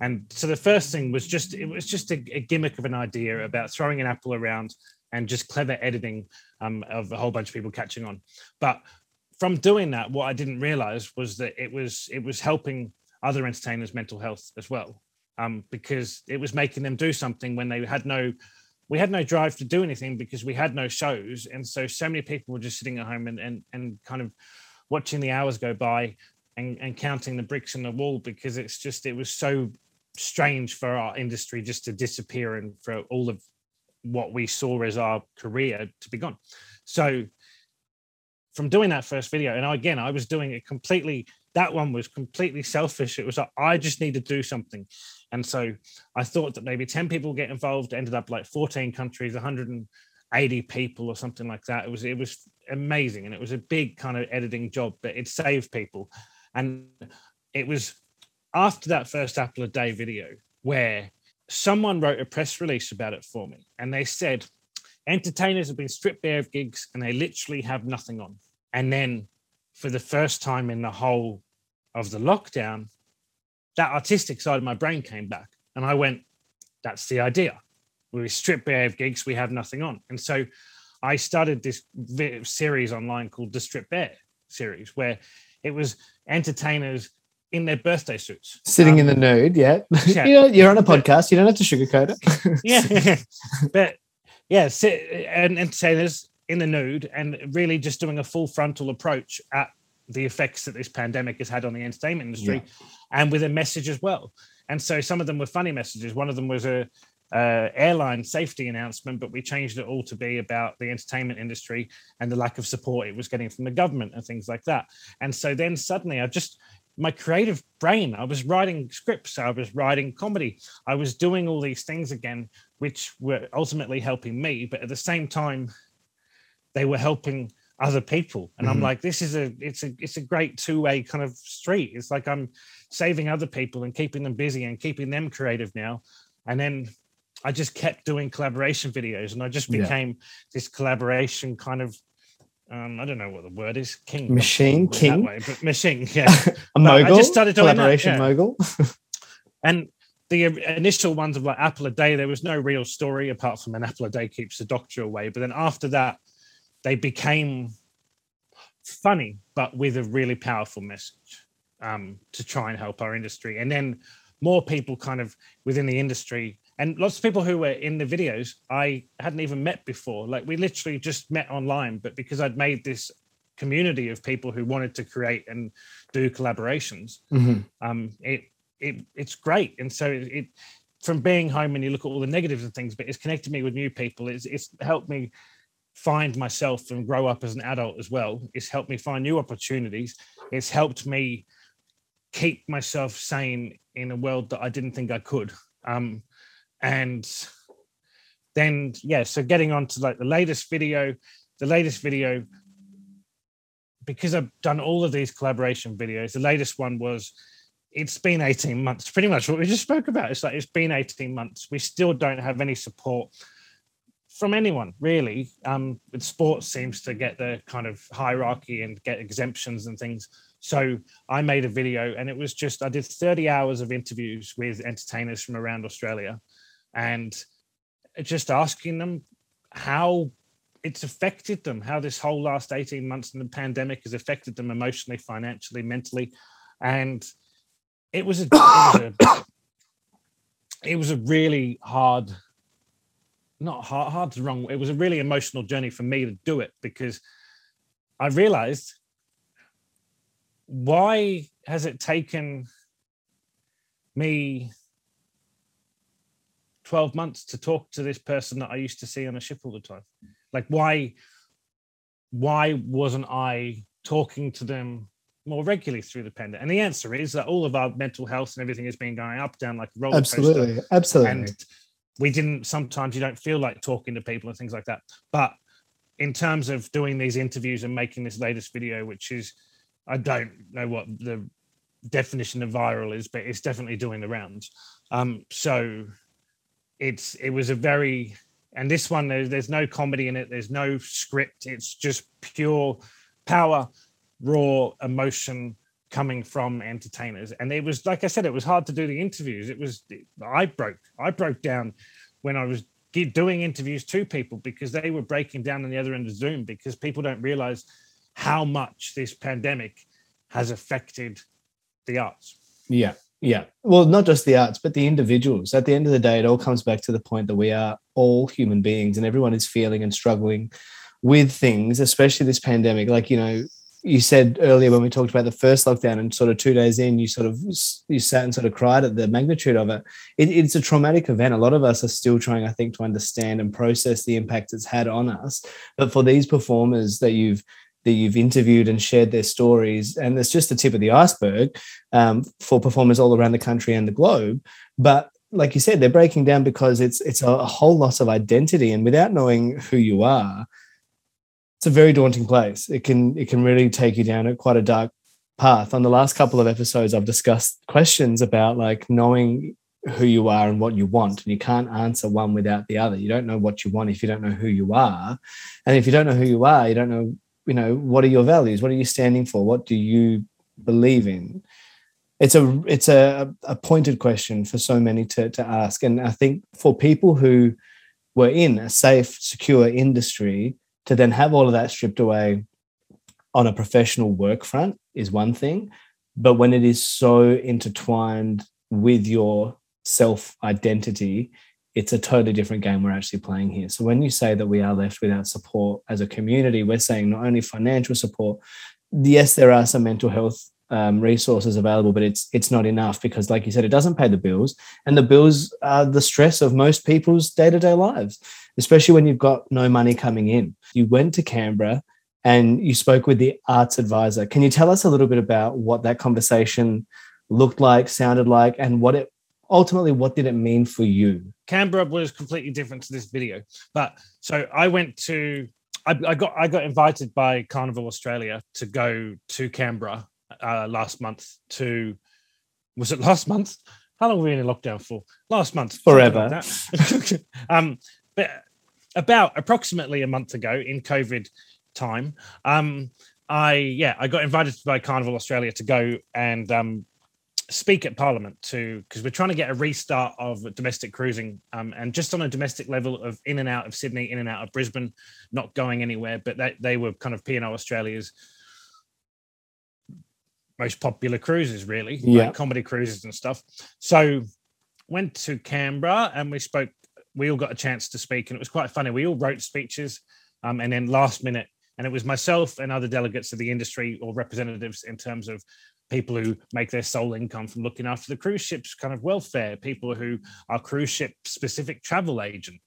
S2: And so the first thing was just it was just a, a gimmick of an idea about throwing an apple around and just clever editing um, of a whole bunch of people catching on. But from doing that, what I didn't realize was that it was it was helping other entertainers' mental health as well. um, because it was making them do something when they had no we had no drive to do anything because we had no shows and so so many people were just sitting at home and and, and kind of watching the hours go by and, and counting the bricks in the wall because it's just it was so strange for our industry just to disappear and for all of what we saw as our career to be gone so from doing that first video. And again i was doing it completely that one was completely selfish. It was like i just need to do something. And so i thought that maybe 10 people get involved ended up like 14 countries 180 people or something like that. It was it was amazing. And it was a big kind of editing job but it saved people. And it was after that first apple a day video where someone wrote a press release about it for me. And they said entertainers have been stripped bare of gigs and they literally have nothing on and then for the first time in the whole of the lockdown that artistic side of my brain came back. And i went that's the idea. We strip bare of gigs we have nothing on. And so i started this series online called the strip bare series where it was entertainers in their birthday suits.
S1: Sitting um, in the nude yeah, [laughs] yeah. you know, you're on a podcast you don't have to sugarcoat
S2: it. Yeah. [laughs] But yeah sit, and entertainers in the nude and really just doing a full frontal approach at the effects that this pandemic has had on the entertainment industry yeah. and with a message as well and so some of them were funny messages one of them was a uh, airline safety announcement, but we changed it all to be about the entertainment industry and the lack of support it was getting from the government and things like that. And so then suddenly I just, my creative brain, I was writing scripts, I was writing comedy, I was doing all these things again, which were ultimately helping me. But at the same time, they were helping other people and mm-hmm. i'm like this is a it's a it's a great two-way kind of street it's like i'm saving other people and keeping them busy and keeping them creative now and then I just kept doing collaboration videos and I just became yeah. this collaboration kind of um, I don't know what the word is, king
S1: machine, king,
S2: way, but machine, [laughs] yeah. [laughs]
S1: a mogul, I just started doing collaboration that, yeah. mogul. [laughs]
S2: and the initial ones of like apple a day, there was no real story apart from an apple a day keeps the doctor away. But then after that, they became funny, but with a really powerful message um, to try and help our industry. And then more people kind of within the industry and lots of people who were in the videos I hadn't even met before. Like we literally just met online, but because I'd made this community of people who wanted to create and do collaborations, mm-hmm. um, it it it's great. And so it, it, from being home and you look at all the negatives and things, but it's connected me with new people. It's it's helped me find myself and grow up as an adult as well. It's helped me find new opportunities. It's helped me keep myself sane in a world that I didn't think I could. Um, and then yeah so getting on to like the latest video the latest video because i've done all of these collaboration videos the latest one was it's been 18 months pretty much what we just spoke about it's like it's been 18 months we still don't have any support from anyone really um sports seems to get the kind of hierarchy and get exemptions and things so i made a video and it was just i did 30 hours of interviews with entertainers from around australia and just asking them how it's affected them, how this whole last 18 months in the pandemic has affected them emotionally, financially, mentally. And it was a, it was a, [coughs] it was a really hard, not hard, hard's wrong. It was a really emotional journey for me to do it because I realized why has it taken me 12 months to talk to this person that I used to see on a ship all the time? Like why why wasn't I talking to them more regularly through the pandemic? And the answer is that all of our mental health and everything has been going up, down like a roller
S1: Absolutely.
S2: Coaster.
S1: Absolutely.
S2: And we didn't sometimes you don't feel like talking to people and things like that. But in terms of doing these interviews and making this latest video, which is I don't know what the definition of viral is, but it's definitely doing the rounds. Um, so it's it was a very and this one there's, there's no comedy in it there's no script it's just pure power raw emotion coming from entertainers and it was like i said it was hard to do the interviews it was i broke i broke down when i was doing interviews to people because they were breaking down on the other end of zoom because people don't realize how much this pandemic has affected the arts
S1: yeah Yeah. Well, not just the arts, but the individuals. At the end of the day, it all comes back to the point that we are all human beings and everyone is feeling and struggling with things, especially this pandemic. Like, you know, you said earlier when we talked about the first lockdown and sort of two days in you sort of you sat and sort of cried at the magnitude of it. it. it's a traumatic event a lot of us are still trying i think to understand and process the impact it's had on us but for these performers that you've that you've interviewed and shared their stories and it's just the tip of the iceberg um, for performers all around the country and the globe but like you said they're breaking down because it's it's a, a whole loss of identity and without knowing who you are it's a very daunting place. It can it can really take you down at quite a dark path. On the last couple of episodes, I've discussed questions about like knowing who you are and what you want, and you can't answer one without the other. You don't know what you want if you don't know who you are, and if you don't know who you are, you don't know you know what are your values, what are you standing for, what do you believe in. It's a it's a, a pointed question for so many to to ask, and I think for people who were in a safe, secure industry to then have all of that stripped away on a professional work front is one thing but when it is so intertwined with your self identity it's a totally different game we're actually playing here. So when you say that we are left without support as a community we're saying not only financial support yes there are some mental health um, resources available, but it's it's not enough because, like you said, it doesn't pay the bills, and the bills are the stress of most people's day to day lives, especially when you've got no money coming in. You went to Canberra and you spoke with the arts advisor. Can you tell us a little bit about what that conversation looked like, sounded like, and what it ultimately what did it mean for you?
S2: Canberra was completely different to this video, but so I went to I, I, got I got invited by Carnival Australia to go to Canberra uh, last month to was it last month? How long were we in lockdown for? Last month,
S1: forever.
S2: Like [laughs] um, but about approximately a month ago in COVID time, um, I yeah I got invited by Carnival Australia to go and um, speak at Parliament to because we're trying to get a restart of domestic cruising um, and just on a domestic level of in and out of Sydney, in and out of Brisbane, not going anywhere. But they, they were kind of P and O Australia's most popular cruises, really,
S1: yeah,
S2: like comedy cruises and stuff. So went to Canberra and we spoke. We all got a chance to speak, and it was quite funny. We all wrote speeches, um, and then last minute, and it was myself and other delegates of the industry or representatives in terms of people who make their sole income from looking after the cruise ships kind of welfare, people who are cruise ship specific travel agent,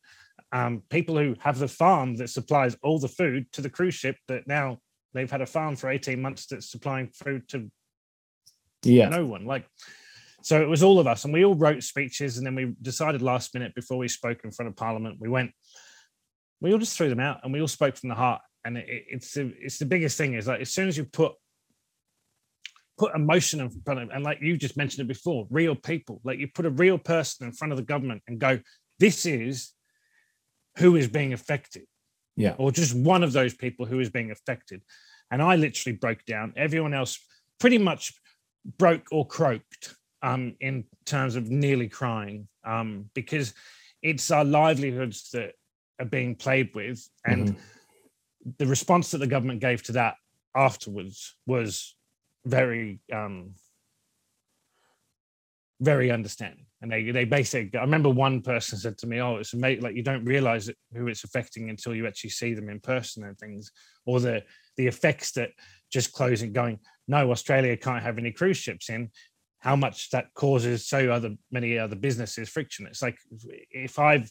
S2: um, people who have the farm that supplies all the food to the cruise ship that now they've had a farm for 18 months that's supplying food to
S1: yeah
S2: no one like so it was all of us and we all wrote speeches and then we decided last minute before we spoke in front of parliament we went we all just threw them out and we all spoke from the heart. And it, it's the, it's the biggest thing is like as soon as you put put emotion in front of and like you just mentioned it before real people like you put a real person in front of the government and go this is who is being affected.
S1: Yeah.
S2: Or just one of those people who is being affected. And i literally broke down. Everyone else pretty much broke or croaked um, in terms of nearly crying um, because it's our livelihoods that are being played with. And mm-hmm. the response that the government gave to that afterwards was very, um, very understanding. And they, they basically, I remember one person said to me, Oh, it's amazing. Like you don't realize who it's affecting until you actually see them in person and things, or the, the effects that just closing, going, no, Australia can't have any cruise ships in, how much that causes so other many other businesses friction. It's like if I've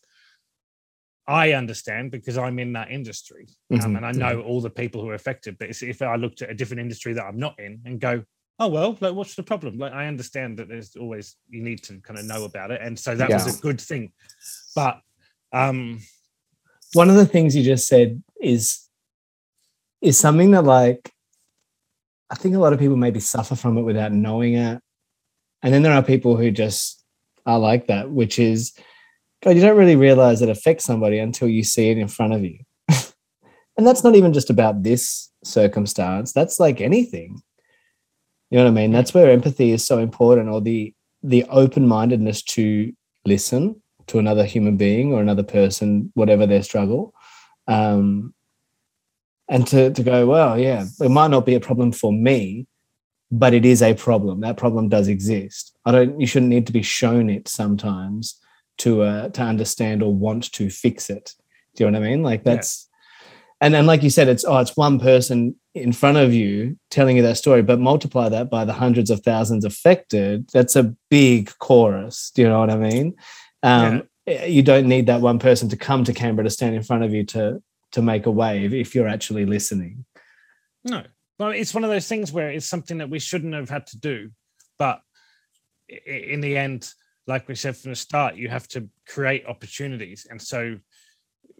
S2: I understand because I'm in that industry um, mm-hmm. and I know all the people who are affected. But if I looked at a different industry that I'm not in and go, oh well, like what's the problem? Like I understand that there's always you need to kind of know about it, and so that yeah. was a good thing. But um,
S1: one of the things you just said is is something that like I think a lot of people maybe suffer from it without knowing it. And then there are people who just are like that, which is, God, you don't really realize it affects somebody until you see it in front of you. [laughs] and that's not even just about this circumstance, that's like anything. You know what I mean? That's where empathy is so important, or the the open-mindedness to listen to another human being or another person, whatever their struggle. Um, and to, to go, well, yeah, it might not be a problem for me, but it is a problem. That problem does exist. I don't. You shouldn't need to be shown it sometimes to uh, to understand or want to fix it. Do you know what I mean? Like that's, yeah. and and like you said, it's oh, it's one person in front of you telling you that story, but multiply that by the hundreds of thousands affected. That's a big chorus. Do you know what I mean? Um, yeah. You don't need that one person to come to Canberra to stand in front of you to to make a wave if you're actually listening.
S2: No, well, it's one of those things where it's something that we shouldn't have had to do, but in the end, like we said from the start, you have to create opportunities, and so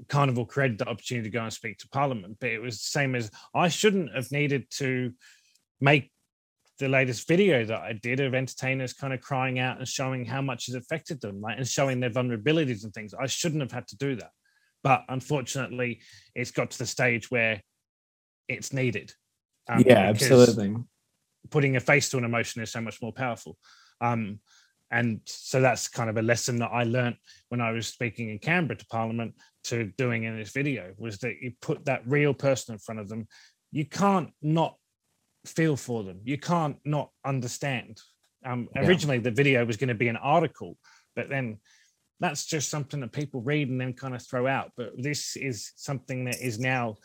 S2: Carnival created the opportunity to go and speak to Parliament. But it was the same as I shouldn't have needed to make the latest video that I did of entertainers kind of crying out and showing how much has affected them, like and showing their vulnerabilities and things. I shouldn't have had to do that, but unfortunately, it's got to the stage where it's needed.
S1: Um, yeah, absolutely.
S2: Putting a face to an emotion is so much more powerful. Um, and so that's kind of a lesson that I learned when I was speaking in Canberra to Parliament to doing in this video was that you put that real person in front of them. You can't not feel for them. You can't not understand. Um, yeah. Originally, the video was going to be an article, but then that's just something that people read and then kind of throw out. But this is something that is now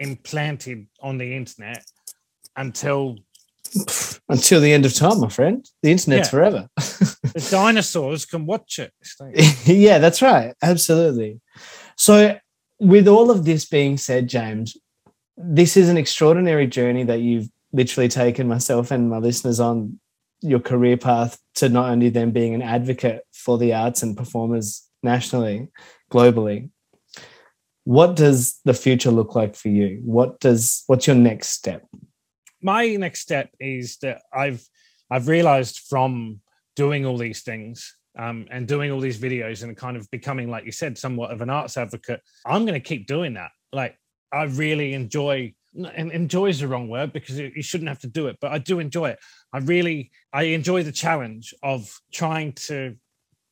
S2: implanted on the internet until [laughs]
S1: until the end of time, my friend. The internet's yeah. forever. [laughs]
S2: the dinosaurs can watch it. [laughs]
S1: yeah, that's right. Absolutely. So, with all of this being said, James, this is an extraordinary journey that you've literally taken myself and my listeners on your career path to not only them being an advocate for the arts and performers nationally, globally. What does the future look like for you? What does what's your next step?
S2: My next step is that I've I've realized from doing all these things um, and doing all these videos and kind of becoming, like you said, somewhat of an arts advocate, I'm going to keep doing that. Like, I really enjoy, and enjoy is the wrong word because you shouldn't have to do it, but I do enjoy it. I really, I enjoy the challenge of trying to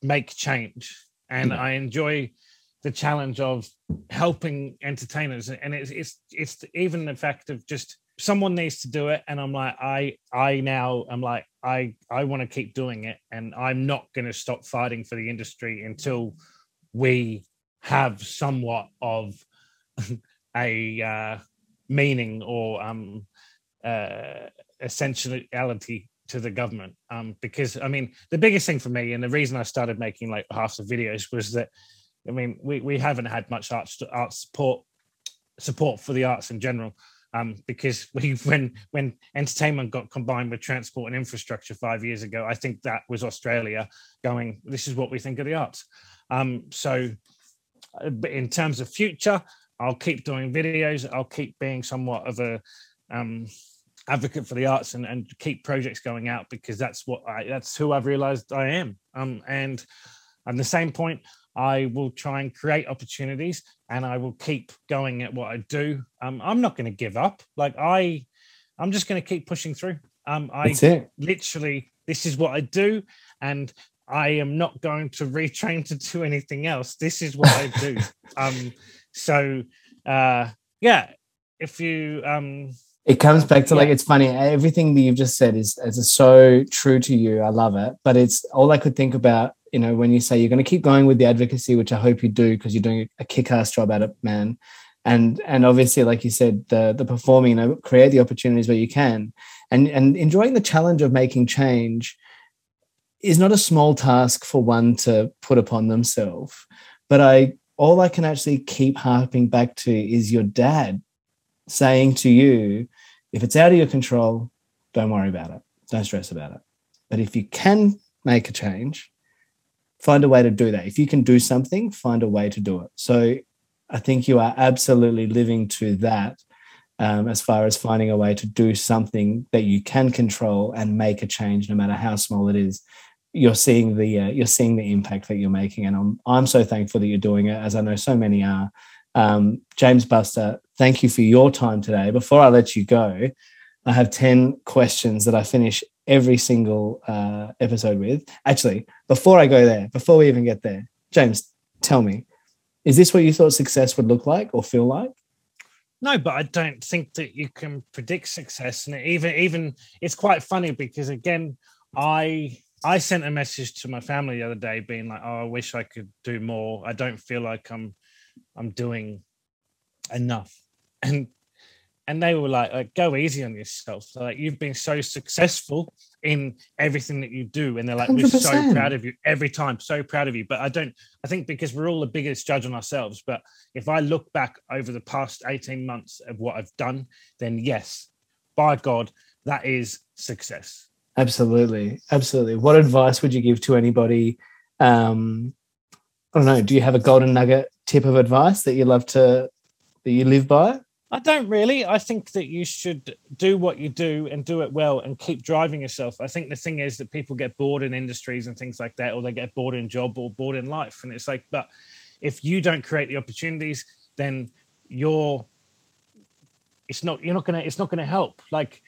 S2: make change, and I enjoy the challenge of helping entertainers. And it's it's it's even the fact of just someone needs to do it. And i'm like i i now i'm like i i want to keep doing it. And i'm not going to stop fighting for the industry until we have somewhat of [laughs] a uh, meaning or um uh essentiality to the government. Um because i mean the biggest thing for me and the reason i started making like half the videos was that i mean we we haven't had much arts arts support support for the arts in general um, because [laughs] we when when entertainment got combined with transport and infrastructure five years ago, I think that was Australia going. This is what we think of the arts. Um, so, uh, in terms of future, I'll keep doing videos. I'll keep being somewhat of a um, advocate for the arts and, and keep projects going out because that's what I that's who I've realized I am. Um, and at the same point, I will try and create opportunities and I will keep going at what I do. Um, I'm not going to give up. Like I, I'm just going to keep pushing through. Um, I literally, this is what I do, and I am not going to retrain to do anything else. This is what I [laughs] do. um, so, uh, yeah, if you, um,
S1: it comes back to yeah. like it's funny. Everything that you've just said is is so true to you. I love it, but it's all I could think about you know, when you say you're going to keep going with the advocacy, which I hope you do because you're doing a kick-ass job at it, man. And and obviously, like you said, the the performing, you know, create the opportunities where you can, and and enjoying the challenge of making change is not a small task for one to put upon themselves. But I all I can actually keep harping back to is your dad saying to you, if it's out of your control, don't worry about it. Don't stress about it. But if you can make a change, find a way to do that. If you can do something, find a way to do it. So I think you are absolutely living to that um, as far as finding a way to do something that you can control and make a change, no matter how small it is. You're seeing the uh, you're seeing the impact that you're making, and I'm I'm so thankful that you're doing it, as I know so many are. Um, James Bustar, thank you for your time today. Before I let you go, I have 10 questions that I finish every single uh, episode with. Actually, before I go there, before we even get there, James, tell me, is this what you thought success would look like or feel like?
S2: No, but I don't think that you can predict success. And even even it's quite funny because again, I I sent a message to my family the other day being like, "Oh, I wish I could do more. I don't feel like I'm I'm doing enough." And and they were like, like go easy on yourself. Like you've been so successful in everything that you do, and they're like, we are so proud of you every time, so proud of you. But I don't. I think because we're all the biggest judge on ourselves. But if I look back over the past eighteen months of what I've done, then yes, by God, that is success.
S1: Absolutely, absolutely. What advice would you give to anybody? Um, I don't know. Do you have a golden nugget tip of advice that you love to that you live by?
S2: I don't really. I think that you should do what you do and do it well and keep driving yourself. I think the thing is that people get bored in industries and things like that, or they get bored in job or bored in life. And it's like, but if you don't create the opportunities, then you're it's not you're not gonna it's not gonna help. Like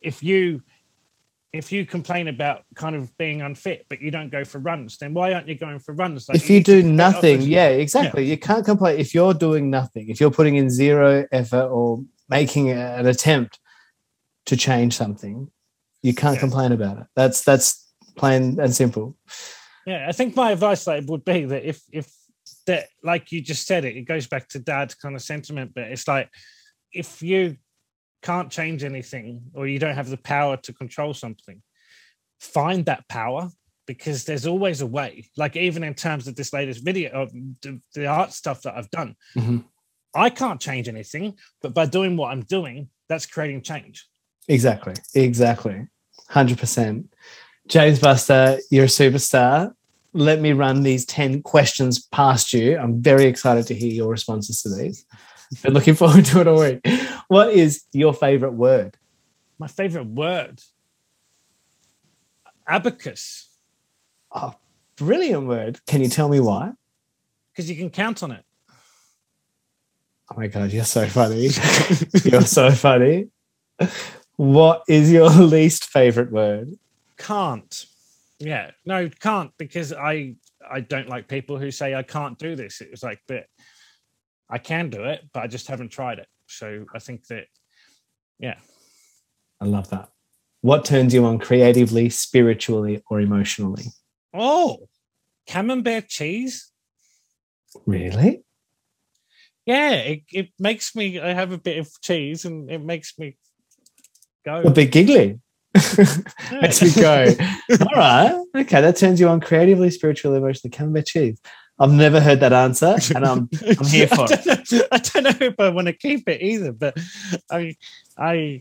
S2: if you if you complain about kind of being unfit, but you don't go for runs, then why aren't you going for runs? Like
S1: if you
S2: to
S1: do nothing, yeah, exactly. You can't complain if you're doing nothing. If you're putting in zero effort or making an attempt to change something, you can't
S2: Yeah.
S1: complain about it. That's that's plain and simple.
S2: Yeah, I think my advice like would be that if if that like you just said it, it goes back to dad's kind of sentiment, but it's like if you can't change anything or you don't have the power to control something, find that power because there's always a way. Like even in terms of this latest video of the, the art stuff that I've done,
S1: Mhm.
S2: I can't change anything, but by doing what I'm doing, that's creating change.
S1: Exactly. Exactly. 100%. James Bustar, you're a superstar. Let me run these 10 questions past you. I'm very excited to hear your responses to these. Been looking forward to it all week. What is your favorite word?
S2: My favorite word, abacus,
S1: Oh, brilliant word. Can you tell me why?
S2: because you can count on it.
S1: Oh my God, you're so funny. [laughs] you're so funny. What is your [laughs] least favorite word?
S2: can't yeah no can't because i i don't like people who say i can't do this it was like but i can do it but i just haven't tried it so i think that yeah
S1: I love that. What turns you on creatively, spiritually, or emotionally?
S2: oh camembert cheese
S1: Really?
S2: yeah it, it makes me i have a bit of cheese and it makes me go
S1: A bit giggly. Makes [laughs] me go. [laughs] All right. Okay. That turns you on creatively, spiritually, emotionally. Camembert cheese. I've never heard that answer, [laughs] and I'm I'm here for
S2: I don't, know, I don't know if I want to keep it either, but I, I,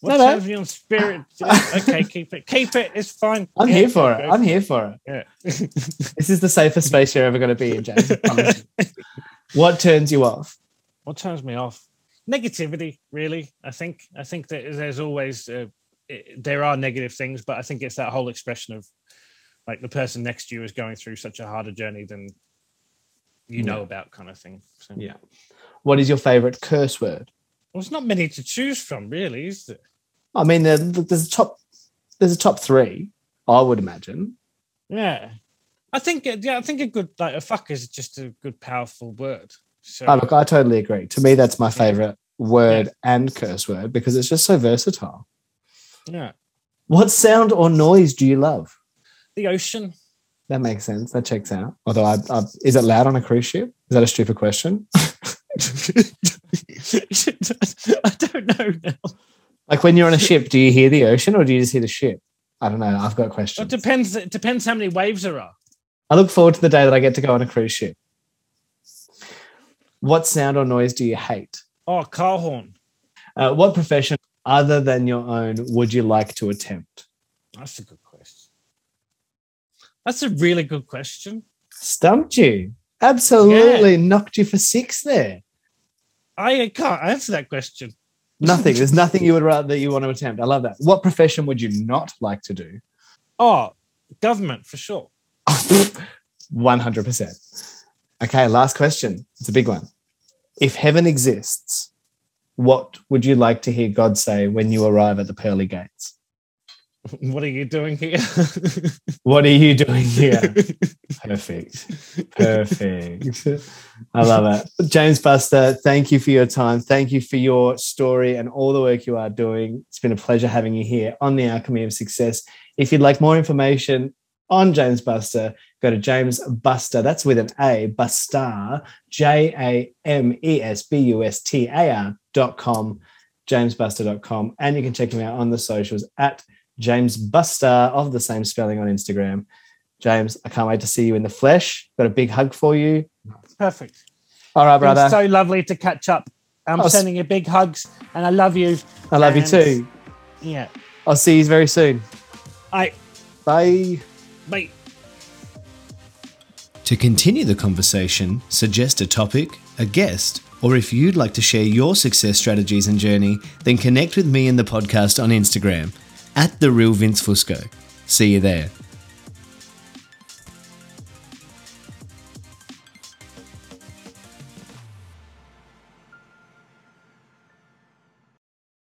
S2: what
S1: No, no.
S2: on spirit? okay, keep it, keep it. It's fine.
S1: I'm
S2: Yeah,
S1: here for it.
S2: go
S1: I'm here for it.
S2: Yeah. [laughs]
S1: This is the safest space you're ever going to be in, James. I promise you. What turns you off?
S2: what turns me off? Negativity, really. I think. I think that there's always uh, it, there are negative things, but I think it's that whole expression of like the person next to you is going through such a harder journey than you know
S1: Yeah.
S2: about, kind of thing. So,
S1: Yeah. What is your favorite curse word?
S2: well, there's not many to choose from, really, is there?
S1: I mean, there, there's a top. There's a top three. I would imagine.
S2: Yeah, I think uh, yeah, I think a good like a fuck is just a good powerful word. So
S1: Oh, look, I totally agree. To me, that's my favorite word and curse word because it's just so versatile.
S2: yeah,
S1: What sound or noise do you love?
S2: the ocean.
S1: That makes sense. That checks out. Although, I, I, is it loud on a cruise ship? Is that a stupid question? [laughs] [laughs]
S2: I don't know now.
S1: Like when you're on a ship, do you hear the ocean or do you just hear the ship? I don't know. I've got
S2: a
S1: question.
S2: It depends. It depends how many waves there are.
S1: I look forward to the day that I get to go on a cruise ship. What sound or noise do you hate?
S2: Oh, car horn.
S1: Uh, what profession other than your own would you like to attempt?
S2: That's a good question. That's a really good question.
S1: Stumped you. Absolutely knocked you for six there.
S2: I can't answer that question.
S1: Nothing. There's nothing you would [laughs] rather that you want to attempt. I love that. What profession would you not like to do?
S2: Oh, government for sure. [laughs]
S1: 100%. Okay, last question. It's a big one. If heaven exists, what would you like to hear God say when you arrive at the pearly gates? [laughs]
S2: what are you doing here?
S1: what are you doing here? [laughs] Perfect. Perfect. I love it. James Bustar, thank you for your time. Thank you for your story and all the work you are doing. It's been a pleasure having you here on the Alchemy of Success. If you'd like more information on James Bustar, go to James Bustar. That's with an A, Bustar, J A M E S B U S T A R dot com, jamesbustar.com. And you can check him out on the socials at James Bustar of the same spelling on Instagram. James, I can't wait to see you in the flesh. Got a big hug for you.
S2: Perfect.
S1: All right, brother.
S2: So lovely to catch up. I'm
S1: Oh,
S2: sending you big hugs and I love you.
S1: I love you too.
S2: Yeah.
S1: I'll see you very soon.
S2: I
S1: Bye.
S2: bye.
S3: To continue the conversation, suggest a topic, a guest, or if you'd like to share your success strategies and journey, then connect with me in the podcast on Instagram at the real Vince Fusco. See you there.